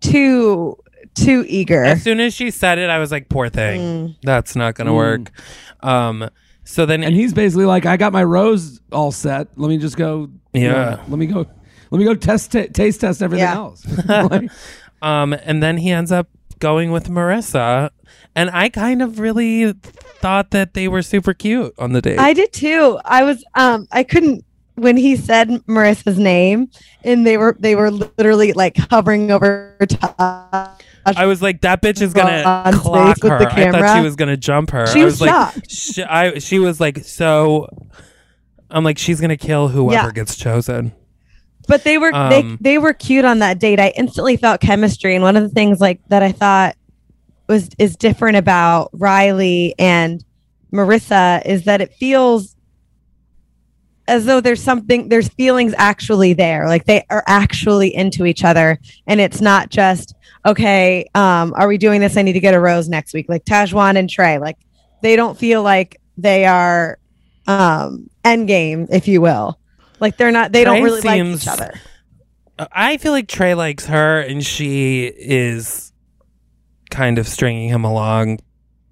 too too eager. As soon as she said it, I was like, "Poor thing, Mm. that's not gonna work." Um. So then, And he's basically like, "I got my rose all set. Let me just go. you know, Yeah. let me go. Let me go test ta taste test everything Yeah. else." [laughs] Like, [laughs] um, and then he ends up going with Maurissa, and I kind of really thought that they were super cute on the date. I did too. I was um I couldn't when he said Maurissa's name and they were they were literally like hovering over. I was like, that bitch is gonna clock her. I thought she was gonna jump her. She I was was like, shocked. she, I, she was like, so. I'm like, she's gonna kill whoever Yeah. gets chosen. But they were Um, they they were cute on that date. I instantly felt chemistry and one of the things like that I thought was is different about Riley and Maurissa is that it feels as though there's something there's feelings actually there. Like they are actually into each other. And it's not just okay um are we doing this? I need to get a rose next week. Like tahzjuan and trey like they don't feel like they are um end game if you will. Like they're not they don't Trey really like seems- each other. I feel like Trey likes her, and she is kind of stringing him along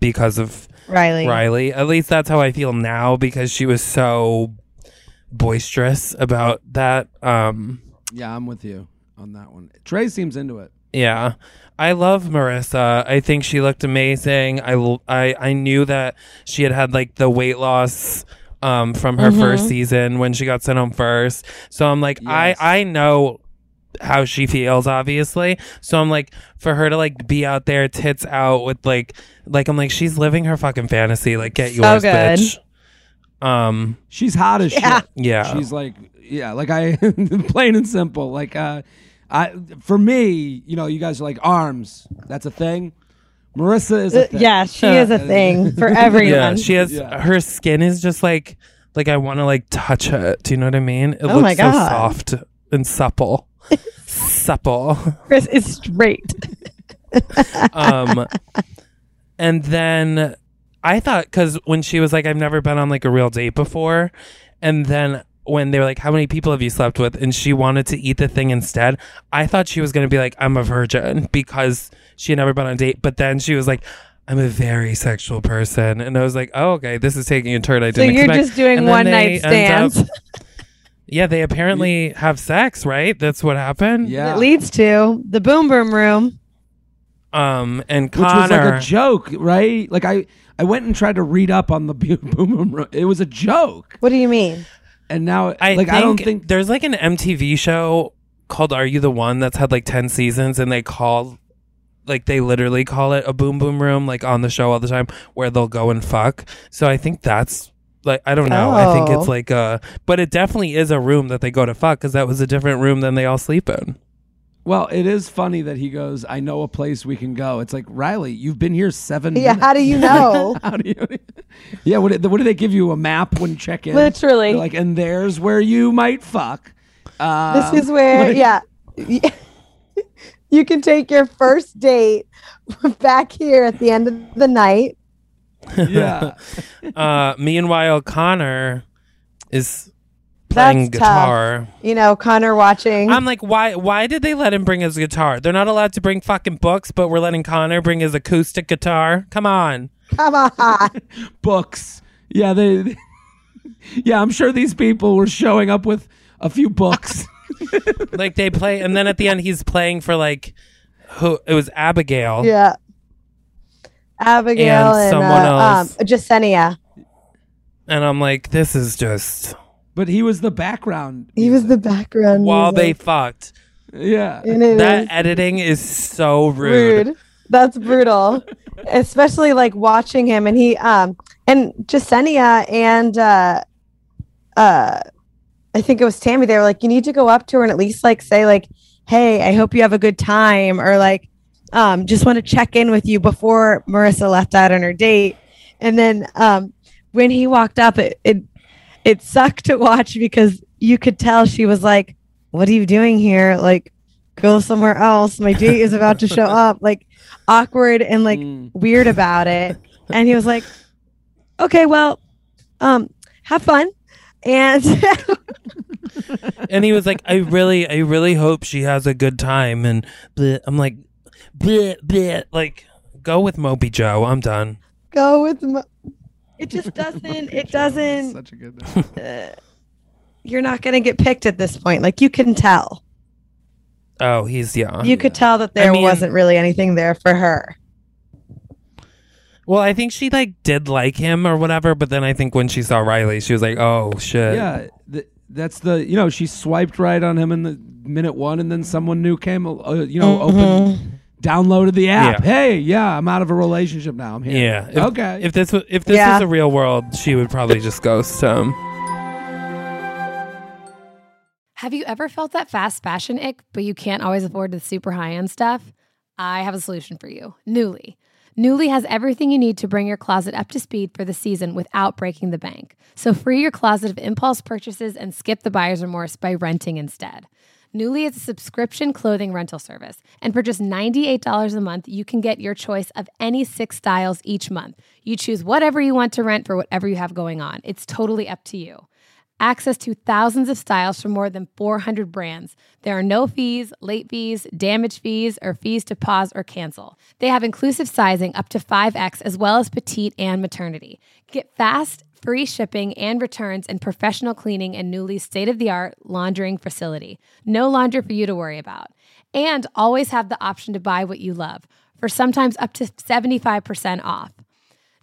because of riley Riley. At least that's how I feel now because she was so boisterous about that. Um, yeah, I'm with you on that one. Trey seems into it. yeah. I love Maurissa. I think she looked amazing. I, I, I knew that she had had like the weight loss um, from her first season when she got sent home first. So I'm like, Yes. I, I know how she feels obviously so i'm like for her to like be out there tits out with like like i'm like she's living her fucking fantasy like get So yours good. bitch um She's hot as Yeah. shit. yeah She's like, yeah, like I, [laughs] plain and simple. Like, uh, I, for me, you know, you guys are like arms. That's a thing. Maurissa is a Uh, thing. yeah she is a thing for [laughs] everyone yeah she has Yeah. her skin is just like like i want to like touch it do you know what i mean it Oh looks my so God. soft and supple supple chris is straight um And then I thought because when she was like, I've never been on like a real date before, and then when they were like, How many people have you slept with? And she wanted to eat the thing instead, I thought she was gonna be like, I'm a virgin because she had never been on a date. But then she was like, I'm a very sexual person. And I was like, Oh, okay, this is taking a turn I So didn't you're expect. just doing one night stands. Yeah, they apparently have sex, right? That's what happened. Yeah. It leads to the boom boom room. Um, and Which was like a joke, right? Like I, I went and tried to read up on the [laughs] boom boom room. It was a joke, What do you mean? and now I like I don't think there's like an MTV show called Are You the One that's had like 10 seasons and they call like they literally call it a boom boom room like on the show all the time where they'll go and fuck. So I think that's like I don't know. I think it's Oh. like a but it definitely is a room that they go to fuck cuz that was a different room than they all sleep in. Well, it is funny that he goes, "I know a place we can go." It's like Riley, you've been here seven. Yeah, minutes. how do you know? [laughs] how do you? [laughs] Yeah, what, do- what do they give you a map when you check in? Literally. They're like, and there's where you might fuck. Uh, This is where, like- yeah. [laughs] You can take your first date back here at the end of the night. Yeah. [laughs] Uh meanwhile Connor is playing That's tough. guitar. You know, Connor watching. I'm like, why? Why did they let him bring his guitar? They're not allowed to bring fucking books, but we're letting Connor bring his acoustic guitar. Come on. Come on. [laughs] books. Yeah, they. [laughs] yeah, I'm sure these people were showing up with a few books. Like they play, and then at the end he's playing for like who? It was Abigail. yeah. Abigail And and, someone uh, else. Um, Jessenia. And I'm like, this is just but he was the background. He was the background. while they music. fucked. Yeah. And it That is editing is so rude. rude. That's brutal. [laughs] Especially like watching him and he um and Jessenia and uh uh I think it was Tammy, they were like, you need to go up to her and at least like say like, Hey, I hope you have a good time or like um just want to check in with you before Maurissa left out on her date. And then um when he walked up it it, it sucked to watch because you could tell she was like, What are you doing here? Like go somewhere else. My date is about to show up. Like awkward and like Mm. weird about it. And he was like, Okay, well, um, have fun. And [laughs] And he was like, I really, I really hope she has a good time. And bleh. I'm like, bleh, bleh. like, go with Mopey Joe. I'm done. go with mo- it just doesn't it [laughs] doesn't Such a good. [laughs] uh, you're not going to get picked at this point like you can tell Oh, he's yeah. you could tell that there mean- wasn't really anything there for her Well, I think she like did like him or whatever, but then I think when she saw Riley, she was like, "Oh shit." Yeah, th- that's the you know she swiped right on him in the minute one, and then someone new came. Uh, you know, opened, downloaded the app. Yeah. Hey, yeah, I'm out of a relationship now. I'm here. Yeah. If, okay. If this was if this Yeah. was a real world, she would probably just ghost him. Have you ever felt that fast fashion ick, but you can't always afford the super high end stuff? I have a solution for you Nuuly. Nuuly has everything you need to bring your closet up to speed for the season without breaking the bank. So free your closet of impulse purchases and skip the buyer's remorse by renting instead. Nuuly is a subscription clothing rental service, and for just $98 a month, you can get your choice of any six styles each month. You choose whatever you want to rent for whatever you have going on. It's totally up to you access to thousands of styles from more than 400 brands. There are no fees, late fees, damage fees, or fees to pause or cancel. They have inclusive sizing up to 5X as well as petite and maternity. Get fast, free shipping and returns and professional cleaning in Nuuly's state of the art laundering facility. No laundry for you to worry about. And always have the option to buy what you love for sometimes up to 75% off.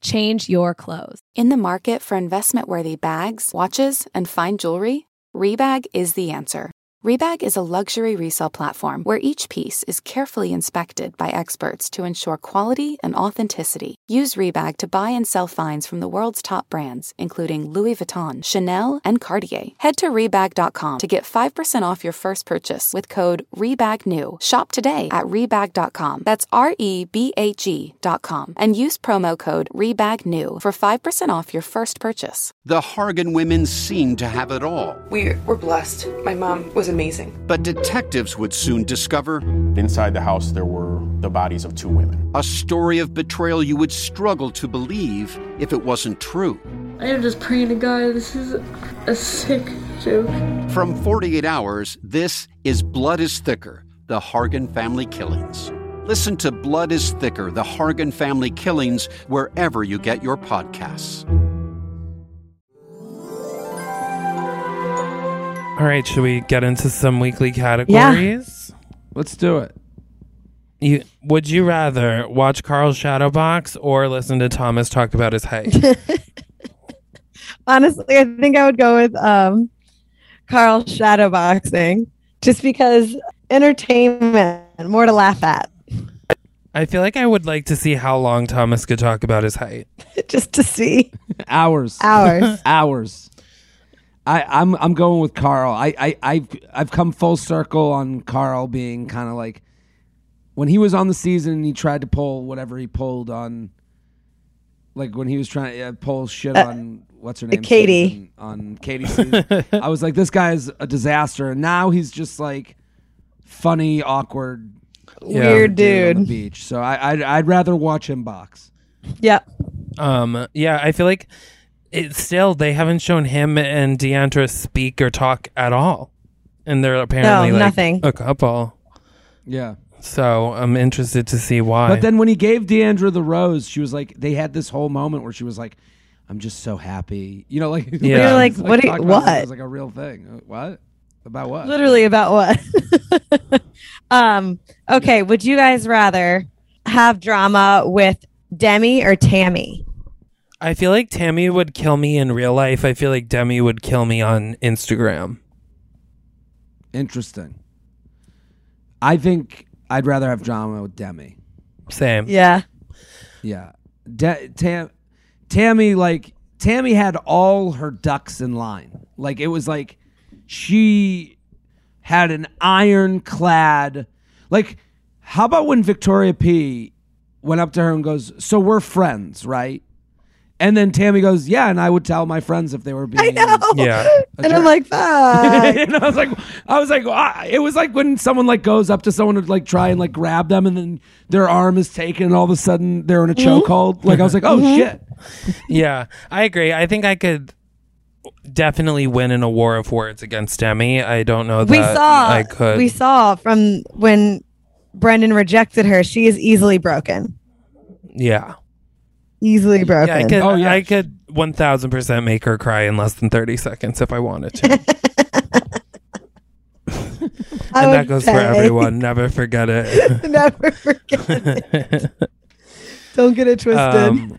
Change your clothes. In the market for investment worthy bags, watches, and fine jewelry, Rebag is the answer. Rebag is a luxury resale platform where each piece is carefully inspected by experts to ensure quality and authenticity. Use Rebag to buy and sell finds from the world's top brands, including Louis Vuitton, Chanel, and Cartier. Head to Rebag.com to get 5% off your first purchase with code REBAGNEW. Shop today at Rebag.com. That's R E B A G.com. And use promo code REBAGNEW for 5% off your first purchase. The Hargan women seem to have it all. We were blessed. My mom was amazing. But detectives would soon discover Inside the house, there were the bodies of two women. a story of betrayal you would struggle to believe if it wasn't true. I am just praying to God. This is a sick joke. From 48 Hours, this is Blood is Thicker The Hargan Family Killings. Listen to Blood is Thicker The Hargan Family Killings wherever you get your podcasts. All right, should we get into some weekly categories? Let's do it. You would you rather watch Karl Shadowbox or listen to Thomas talk about his height? [laughs] Honestly, I think I would go with um, Karl shadowboxing just because entertainment, more to laugh at, I feel like I would like to see how long Thomas could talk about his height. [laughs] just to see Hours. hours. [laughs] Hours. I, I'm I'm going with Karl. I, I I've I've come full circle on Karl being kind of like when he was on the season and he tried to pull whatever he pulled on like when he was trying to uh, pull shit Uh, on what's her name Katie. season, on Katie's season. [laughs] I was like this guy is a disaster and now he's just like funny awkward Weird dude on the beach. So I I'd, I'd rather watch him box. Yeah. Um, yeah, I feel like it still they haven't shown him and Deandra speak or talk at all, and they're apparently like nothing. a couple. Yeah. So I'm interested to see why. But then when he gave Deandra the rose, she was like, they had this whole moment where she was like, "I'm just so happy," you know, like [laughs] Yeah. You're like, it's what do you- talking it what? was like a real thing. Uh, What about what? Literally about what? [laughs] um, okay, would you guys rather have drama with Demi or Tammy? I feel like Tammy would kill me in real life. I feel like Demi would kill me on Instagram. Interesting. I think I'd rather have drama with Demi. Same. Yeah. Yeah, De- Tam- Tammy like Tammy had all her ducks in line. Like it was like she had an ironclad. Like, how about when Victoria P went up to her and goes, "So we're friends, right?" And then Tammy goes, "Yeah," and I would tell my friends if they were being. I know. Yeah. And I'm like, fuck. [laughs] and I was like, I was like, ah, it was like when someone like goes up to someone to like try and like grab them, and then their arm is taken, and all of a sudden they're in a chokehold. Like I was like, oh shit. Yeah, I agree. I think I could definitely win in a war of words against Demi. I don't know that we saw I could. we saw from when Brendan rejected her, she is easily broken. yeah. Easily broken. Yeah, I could. Oh, yeah. I could one thousand percent make her cry in less than thirty seconds if I wanted to, [laughs] and that goes for everyone. Never forget it. [laughs] Never forget it. [laughs] Don't get it twisted. um,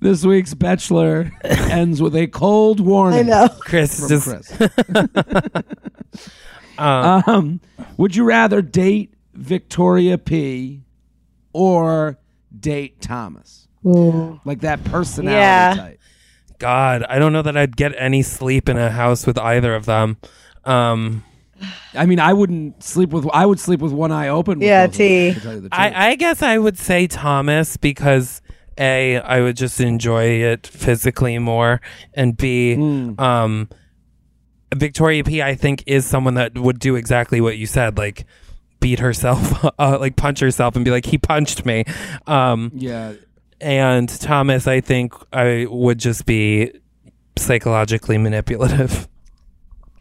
This week's Bachelor ends with a cold warning. I know. Chris From just. Chris. um, Um, would you rather date Victoria P or date Thomas? Like that personality Yeah. type. God, I don't know that I'd get any sleep in a house with either of them. Um, I mean, I wouldn't sleep with. I would sleep with one eye open. with Yeah, both of them, T. to tell you the truth. I, I guess I would say Thomas because a I would just enjoy it physically more, and b Hmm. um, Victoria P I think is someone that would do exactly what you said, like beat herself, [laughs] uh, like punch herself, and be like he punched me. Um, yeah, and Thomas, I think I would just be psychologically manipulative.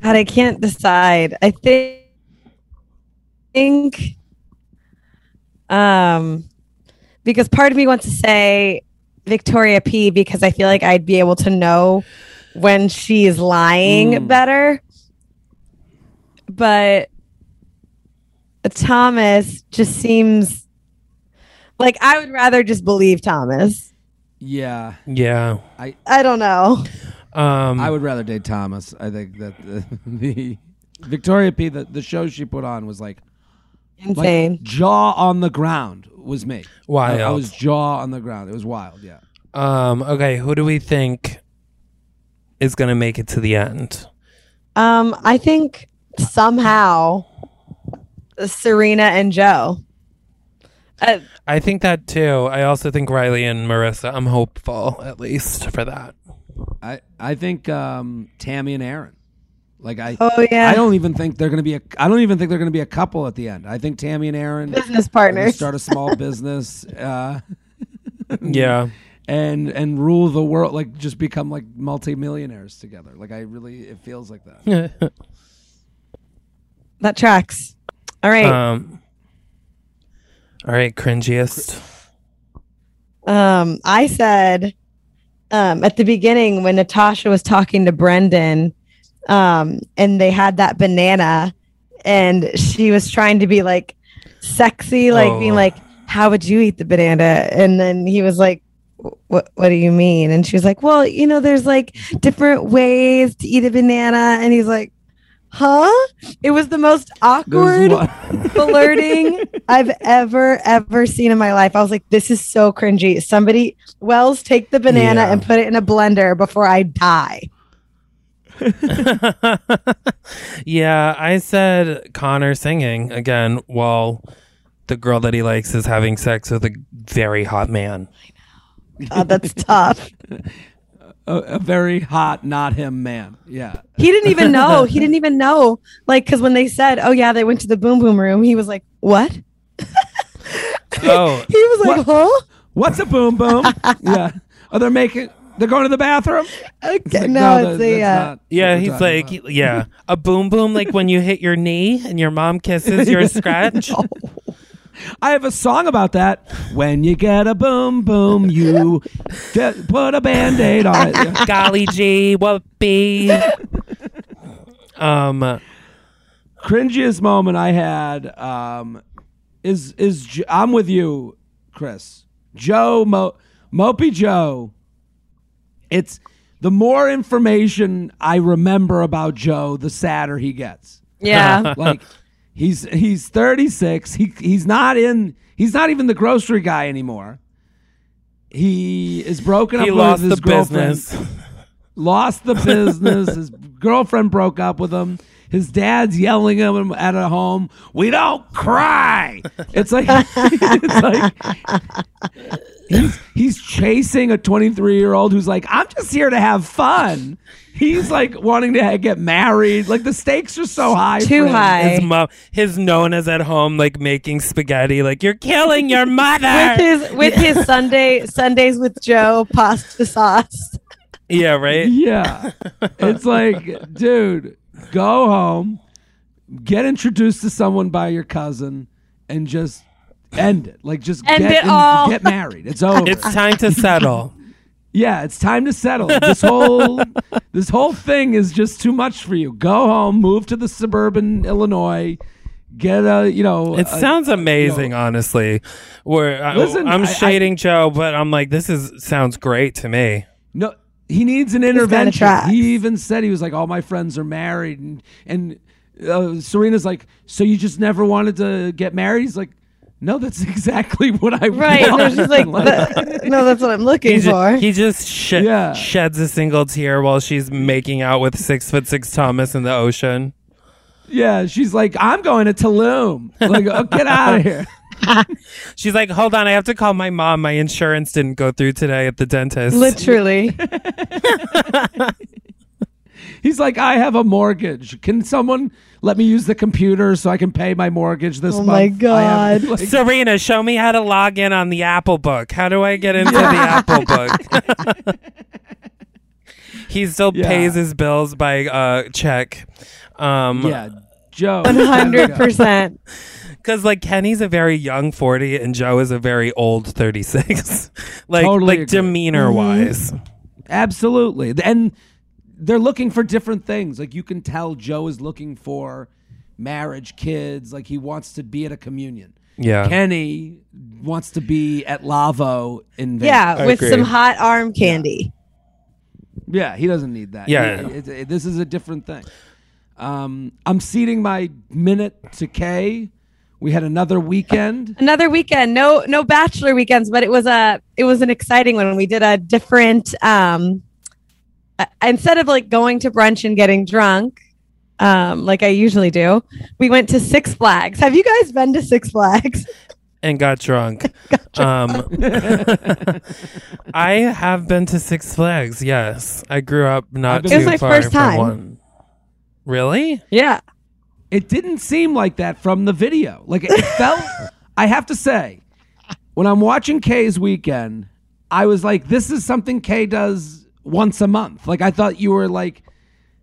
God, I can't decide. I think, think um because part of me wants to say Victoria P because I feel like I'd be able to know when she's lying Mm. better. But Thomas just seems like I would rather just believe Thomas. yeah. Yeah. I I don't know. Um, I would rather date Thomas. I think that the, [laughs] the Victoria P. The, the show she put on was like Insane. Like, jaw on the ground was me. Wild. I, I was jaw on the ground. It was wild. Yeah. Um. Okay. Who do we think is gonna make it to the end? Um, I think somehow Serena and Joe. Uh, I think that too. I also think Riley and Maurissa. I'm hopeful, at least for that. I I think um, Tammy and Aaron. Like I, Oh, yeah. I don't even think they're gonna be a. I don't even think they're gonna be a couple at the end. I think Tammy and Aaron Business partners. start a small business. Uh, [laughs] [laughs] Yeah. and and rule the world. Like just become like multimillionaires together. Like I really, it feels like that. [laughs] that tracks. All right. Um. All right, cringiest. Um, I said um, at the beginning when Natasha was talking to Brendan, um, and they had that banana, and she was trying to be like sexy, like being Oh. like, "How would you eat the banana?" And then he was like, "What? What do you mean?" And she was like, "Well, you know, there's like different ways to eat a banana," and he's like. Huh? It was the most awkward [laughs] flirting I've ever ever seen in my life. I was like, this is so cringy. Somebody, Wells, take the banana Yeah. and put it in a blender before I die. [laughs] yeah, I said Connor singing again while the girl that he likes is having sex with a very hot man. I God, that's tough. [laughs] a, a very hot, not him man. Yeah. He didn't even [laughs] know. He didn't even know. Like, because when they said, "Oh yeah, they went to the boom boom room," he was like, "What?" Oh, [laughs] He was like, "Huh?" What's a boom boom? [laughs] yeah. Are they making? They're going to the bathroom. Okay, like, no, that- it's a. Uh, not yeah, he's like, about. yeah, a boom boom, like when you hit your knee and your mom kisses your scratch. I have a song about that. When you get a boom boom, you d- put a band aid on it. Yeah. [laughs] Golly gee, whoopee. Um, Cringiest moment I had um, is is J- I'm with you, Chris. Joe Mo, Mopey Joe. It's the more information I remember about Joe, the sadder he gets. yeah. like he's he's 36 he he's not in he's not even the grocery guy anymore. He is broken he up lost with his the girlfriend. Business. lost the business. His [laughs] girlfriend broke up with him his dad's yelling at him at a home we don't cry it's like [laughs] it's like he's he's chasing a 23 year old who's like i'm just here to have fun he's like wanting to get married like the stakes are so high Too high. His mom, his known as at home, like making spaghetti, like you're killing your [laughs] mother. with his with his Sunday Sundays with Joe pasta sauce. yeah, right. Yeah. [laughs] it's like, dude, go home, get introduced to someone by your cousin, and just end it. Like, just End get, it all. get married. It's over. It's time to settle. [laughs] yeah, it's time to settle. This whole this whole thing is just too much for you. Go home, move to the suburban Illinois, get a you know. It a- sounds amazing, honestly. Where I, Listen, I'm I- shading Joe, but I'm like, this is sounds great to me. No, he needs an intervention. He even said he was like, all my friends are married, and and uh, Serena's like, so you just never wanted to get married? He's like, no, that's [laughs] exactly what I Right. No, want. she's like, [laughs] "The- no, that's what I'm looking He for. just, he just sh- Yeah. sheds a single tear while she's making out with six foot six Thomas in the ocean. yeah, she's like, I'm going to Tulum. Like, oh, get out of [laughs] here. [laughs] She's like, hold on, I have to call my mom. My insurance didn't go through today at the dentist. Literally. [laughs] [laughs] He's like, I have a mortgage. Can someone let me use the computer so I can pay my mortgage this Oh month? my I have- God. like- Serena, show me how to log in on the Apple Book. How do I get into the Apple Book? he still Yeah. pays his bills by uh, check. Um, yeah, Joe. One hundred percent. Because like Kenny's a very young forty and Joe is a very old thirty six. [laughs] like Totally like agree. demeanor wise. Absolutely. And they're looking for different things. Like you can tell Joe is looking for marriage, kids, like he wants to be at a communion. Yeah. Kenny wants to be at Lavo in Vegas. Yeah, with some hot arm candy. Yeah, he doesn't need that. Yeah. He- it- it- this is a different thing. Um, I'm ceding my minute to Kay. We had another weekend. Another weekend. No, no bachelor weekends, but it was a it was an exciting one. We did a different. Um, uh, instead of like going to brunch and getting drunk, um, like I usually do, we went to Six Flags. Have you guys been to Six Flags? [laughs] and got drunk. [laughs] Um, [laughs] I have been to Six Flags. Yes, I grew up not been- too It was my far first time. one. Really? Yeah. It didn't seem like that from the video. Like it felt. [laughs] I have to say, when I'm watching Kay's weekend, I was like, "This is something Kay does once a month." Like I thought you were like,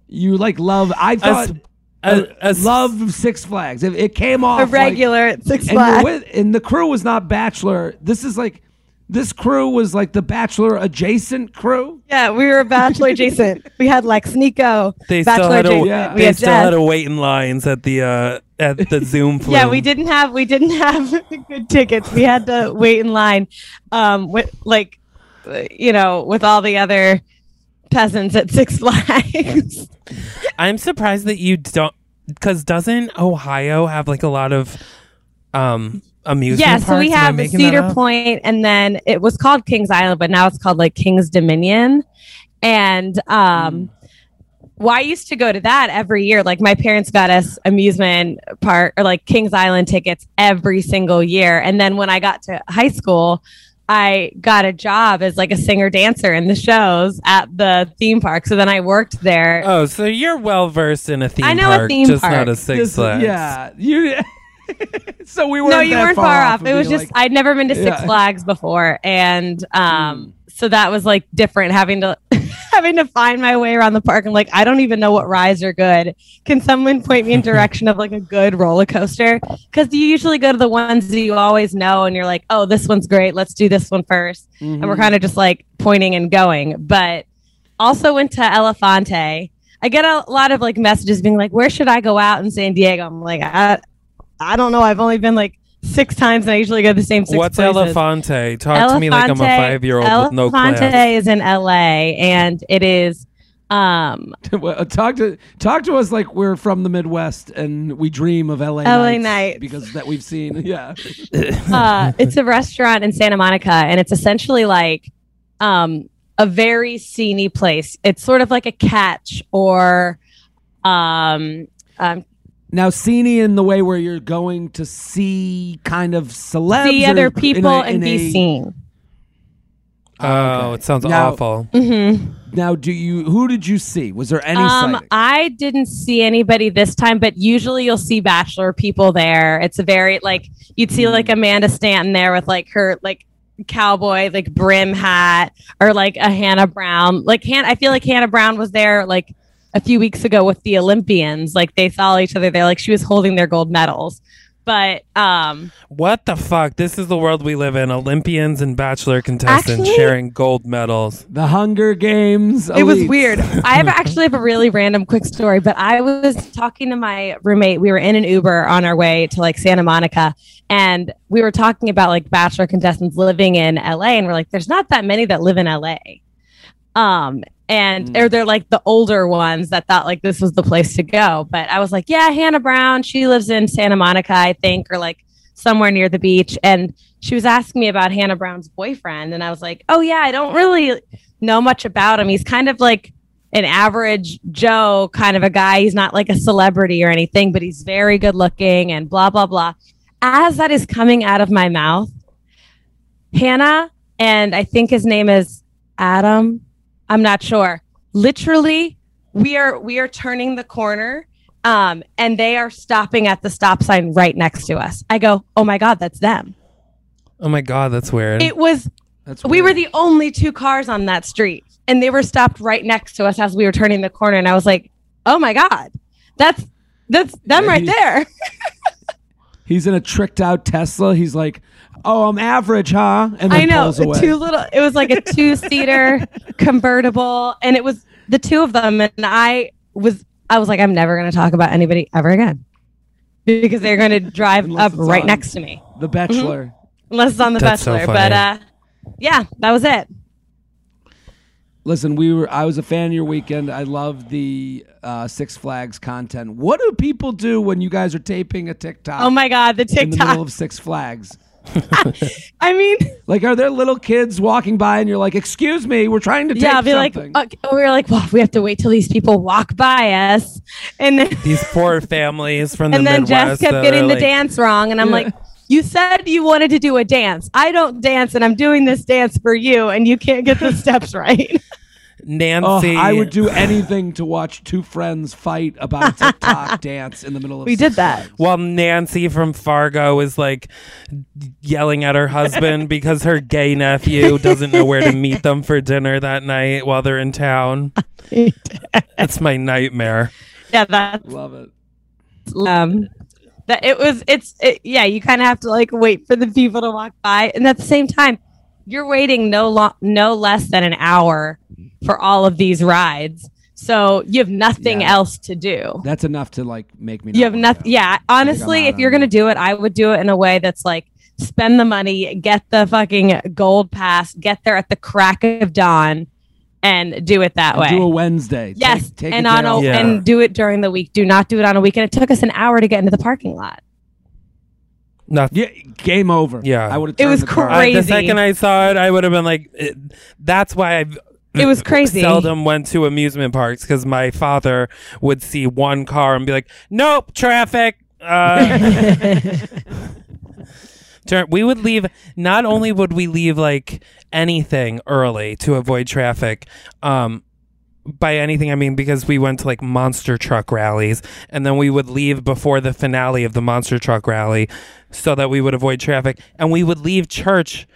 you like love. I thought. as- uh, as- love Six Flags. It, it came off A regular at Six and, Flags. with, and the crew was not Bachelor. This is like, this crew was like the Bachelor adjacent crew. Yeah, we were bachelor adjacent. [laughs] We had Lex Nico, They still had to, yeah. We they had still Jess. had to wait in lines at the uh, at the [laughs] Zoom. Flume. Yeah, we didn't have we didn't have [laughs] good tickets. We had to wait in line, um, with like, you know, with all the other peasants at Six Flags. I'm surprised that you don't, because doesn't Ohio have like a lot of um amusement yeah, parks? so we have Cedar Point, and then it was called Kings Island, but now it's called like Kings Dominion. And um, well, I used to go to that every year. Like my parents got us amusement park or like Kings Island tickets every single year. And then when I got to high school, I got a job as like a singer dancer in the shows at the theme park. So then I worked there. Oh, so you're well versed in a theme I know a park, theme just park. not a Six Flags. Yeah, you. [laughs] [laughs] so we weren't. no, you weren't far, off. of It was just like- I'd never been to Six Yeah. Hmm. Flags before, and um, so that was like different having to [laughs] having to find my way around the park. I'm like, I don't even know what rides are good. Can someone point me in [laughs] direction of like a good roller coaster? Because you usually go to the ones that you always know, and you're like, oh, this one's great. Let's do this one first. and Mm-hmm. we're kind of just like pointing and going. But also went to Elefante. I get a lot of like messages being like, "Where should I go out in San Diego?" I'm like, I, I don't know. I've only been like six times, and I usually go to the same six What's places. Elefante? Talk to me like I'm a five year old with no Elefante class. is in LA, and it is um [laughs] talk to talk to us like we're from the Midwest and we dream of LA, LA nights, Nights. because that we've seen. [laughs] Yeah, [laughs] uh, it's a restaurant in Santa Monica, and it's essentially like um, a very sceney place. It's sort of like a catch or um, um, now sceney in the way where you're going to see kind of celebs, see or other in people a- and be a- seen. Oh, it sounds Now- awful. hmm Now, do you? Who did you see? Was there any Um, sighting? I didn't see anybody this time, but usually you'll see bachelor people there. It's a very like you'd see like Amanda Stanton there with like her like cowboy like brim hat or like a Hannah Brown. Like Han, I feel like Hannah Brown was there like a few weeks ago with the Olympians. Like they saw each other there. Like she was holding their gold medals. But um What the fuck? This is the world we live in. Olympians and bachelor contestants Actually- sharing gold medals. the Hunger Games. It was weird. I have [laughs] actually have a really random quick story, but I was talking to my roommate. We were in an Uber on our way to like Santa Monica, and we were talking about like bachelor contestants living in LA, and we're like, there's not that many that live in LA. Um, and or they're like the older ones that thought like this was the place to go. But I was like, yeah, Hannah Brown, she lives in Santa Monica, I think, or like somewhere near the beach. And she was asking me about Hannah Brown's boyfriend, and I was like, oh yeah, I don't really know much about him. He's kind of like an average Joe kind of a guy. He's not like a celebrity or anything, but he's very good looking and blah, blah, blah. As that is coming out of my mouth, Hannah, and I think his name is Adam. I'm not sure. Literally, we are we are turning the corner um, and they are stopping at the stop sign right next to us. I go, oh my God, that's them. Oh my god, that's weird. It was That's we were the only two cars on that street and they were stopped right next to us as we were turning the corner and i was like oh my god that's that's them Yeah, right he's- there [laughs] He's in a tricked out Tesla. He's like, "Oh, I'm average, huh?" And then i know pulls away. two little it was like a two seater [laughs] convertible and it was the two of them and i was i was like i'm never going to talk about anybody ever again because they're going to drive up right on next to me the Bachelor. unless it's on the That's so bachelor but uh yeah that was it Listen, we were. I was a fan of your weekend. I love the uh, Six Flags content. What do people do when you guys are taping a TikTok? Oh my God, the TikTok In the middle of Six Flags. I mean, Like, are there little kids walking by and you're like, "Excuse me, we're trying to tape yeah, be something." like, okay. we're like, well, we have to wait till these people walk by us, and then [laughs] These poor families from the and then Midwest. Jess kept getting the like- dance wrong, and I'm like, you said you wanted to do a dance. I don't dance, and I'm doing this dance for you, and you can't get the [laughs] steps right. Oh, Nancy. I would do anything to watch two friends fight about a TikTok [laughs] dance in the middle of. We did that. While Nancy from Fargo is like yelling at her husband [laughs] because her gay nephew doesn't know where to meet them for dinner that night while they're in town. [laughs] That's my nightmare. yeah, that Love it. um that it was it's it, yeah you kind of have to like wait for the people to walk by and at the same time you're waiting no lo- no less than an hour for all of these rides so you have nothing Yeah. else to do That's enough to like make me. you have nothing yeah honestly if you're gonna do it i would do it in a way that's like spend the money get the fucking gold pass get there at the crack of dawn and do it that And way Do a Wednesday. Yes, take and a on a. Yeah. and do it during the week. Do not do it on a weekend. It took us an hour to get into the parking lot. Nothing. Yeah, game over. Yeah. I would have. It was the car. Uh, the second I saw it, I would have been like, it, "That's why I've." It was [laughs] crazy. I seldom went to amusement parks because my father would see one car and be like, "Nope, traffic." Uh, [laughs] we would leave. Not only would we leave like anything early to avoid traffic, um, by anything I mean because we went to like monster truck rallies and then we would leave before the finale of the monster truck rally so that we would avoid traffic and we would leave church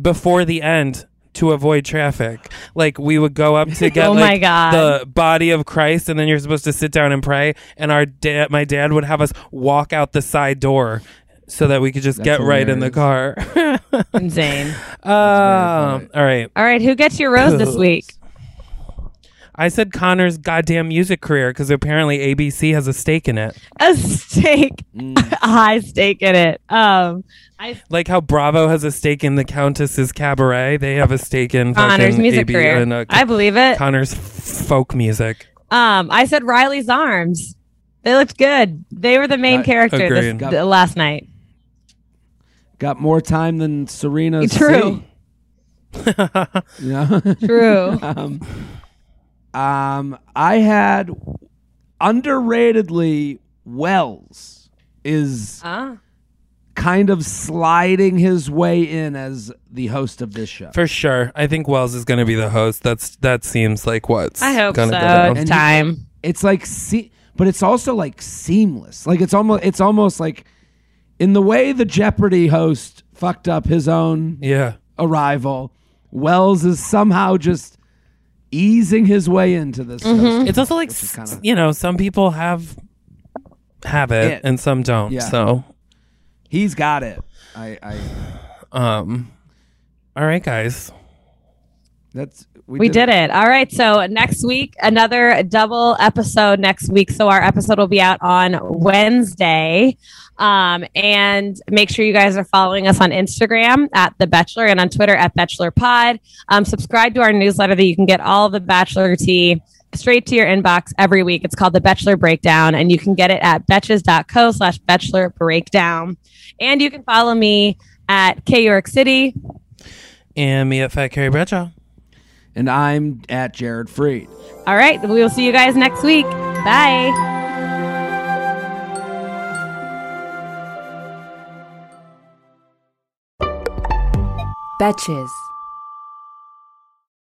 before the end to avoid traffic. Like we would go up to [laughs] get Oh like my God. the body of Christ and then you're supposed to sit down and pray and our dad my dad would have us walk out the side door so that we could just That's get right in the car. [laughs] Insane. Um, all right. All right, who gets your rose this [laughs] week? I said Connor's goddamn music career because apparently ABC has a stake in it. A stake, Mm. [laughs] a high stake in it. Um, I Like how Bravo has a stake in the Countess's cabaret, they have a stake in Connor's music AB career. in, uh, I believe it. Connor's folk music. Um, I said Riley's arms. They looked good. They were the main I character this, agreed. th- last night. Got more time than Serena. True. [laughs] yeah. True. [laughs] um, um, I had underratedly Wells is Ah. kind of sliding his way in as the host of this show. For sure. I think Wells is going to be the host. That's That seems like what's I hope gonna so. go down. It's time. It's like see, but it's also like seamless. Like it's almost it's almost like in the way the Jeopardy host fucked up his own Yeah. arrival, Wells is somehow just easing his way into this. Mm-hmm. hosting, It's also like, which is s- kinda- you know, some people have have it It. and some don't. Yeah. So, he's got it. I, I um, all right, guys. that's We did it. All right. So next week, another double episode next week. So our episode will be out on Wednesday. Um, and make sure you guys are following us on Instagram at The Bachelor and on Twitter at Bachelor Pod. Um, subscribe to our newsletter that you can get all the Bachelor tea straight to your inbox every week. It's called The Bachelor Breakdown, and you can get it at betches.co slash Bachelor Breakdown. And you can follow me at K York City. And me at Fat Carrie Bradshaw. And I'm at Jared Freid. All right. We will see you guys next week. Bye. Betches.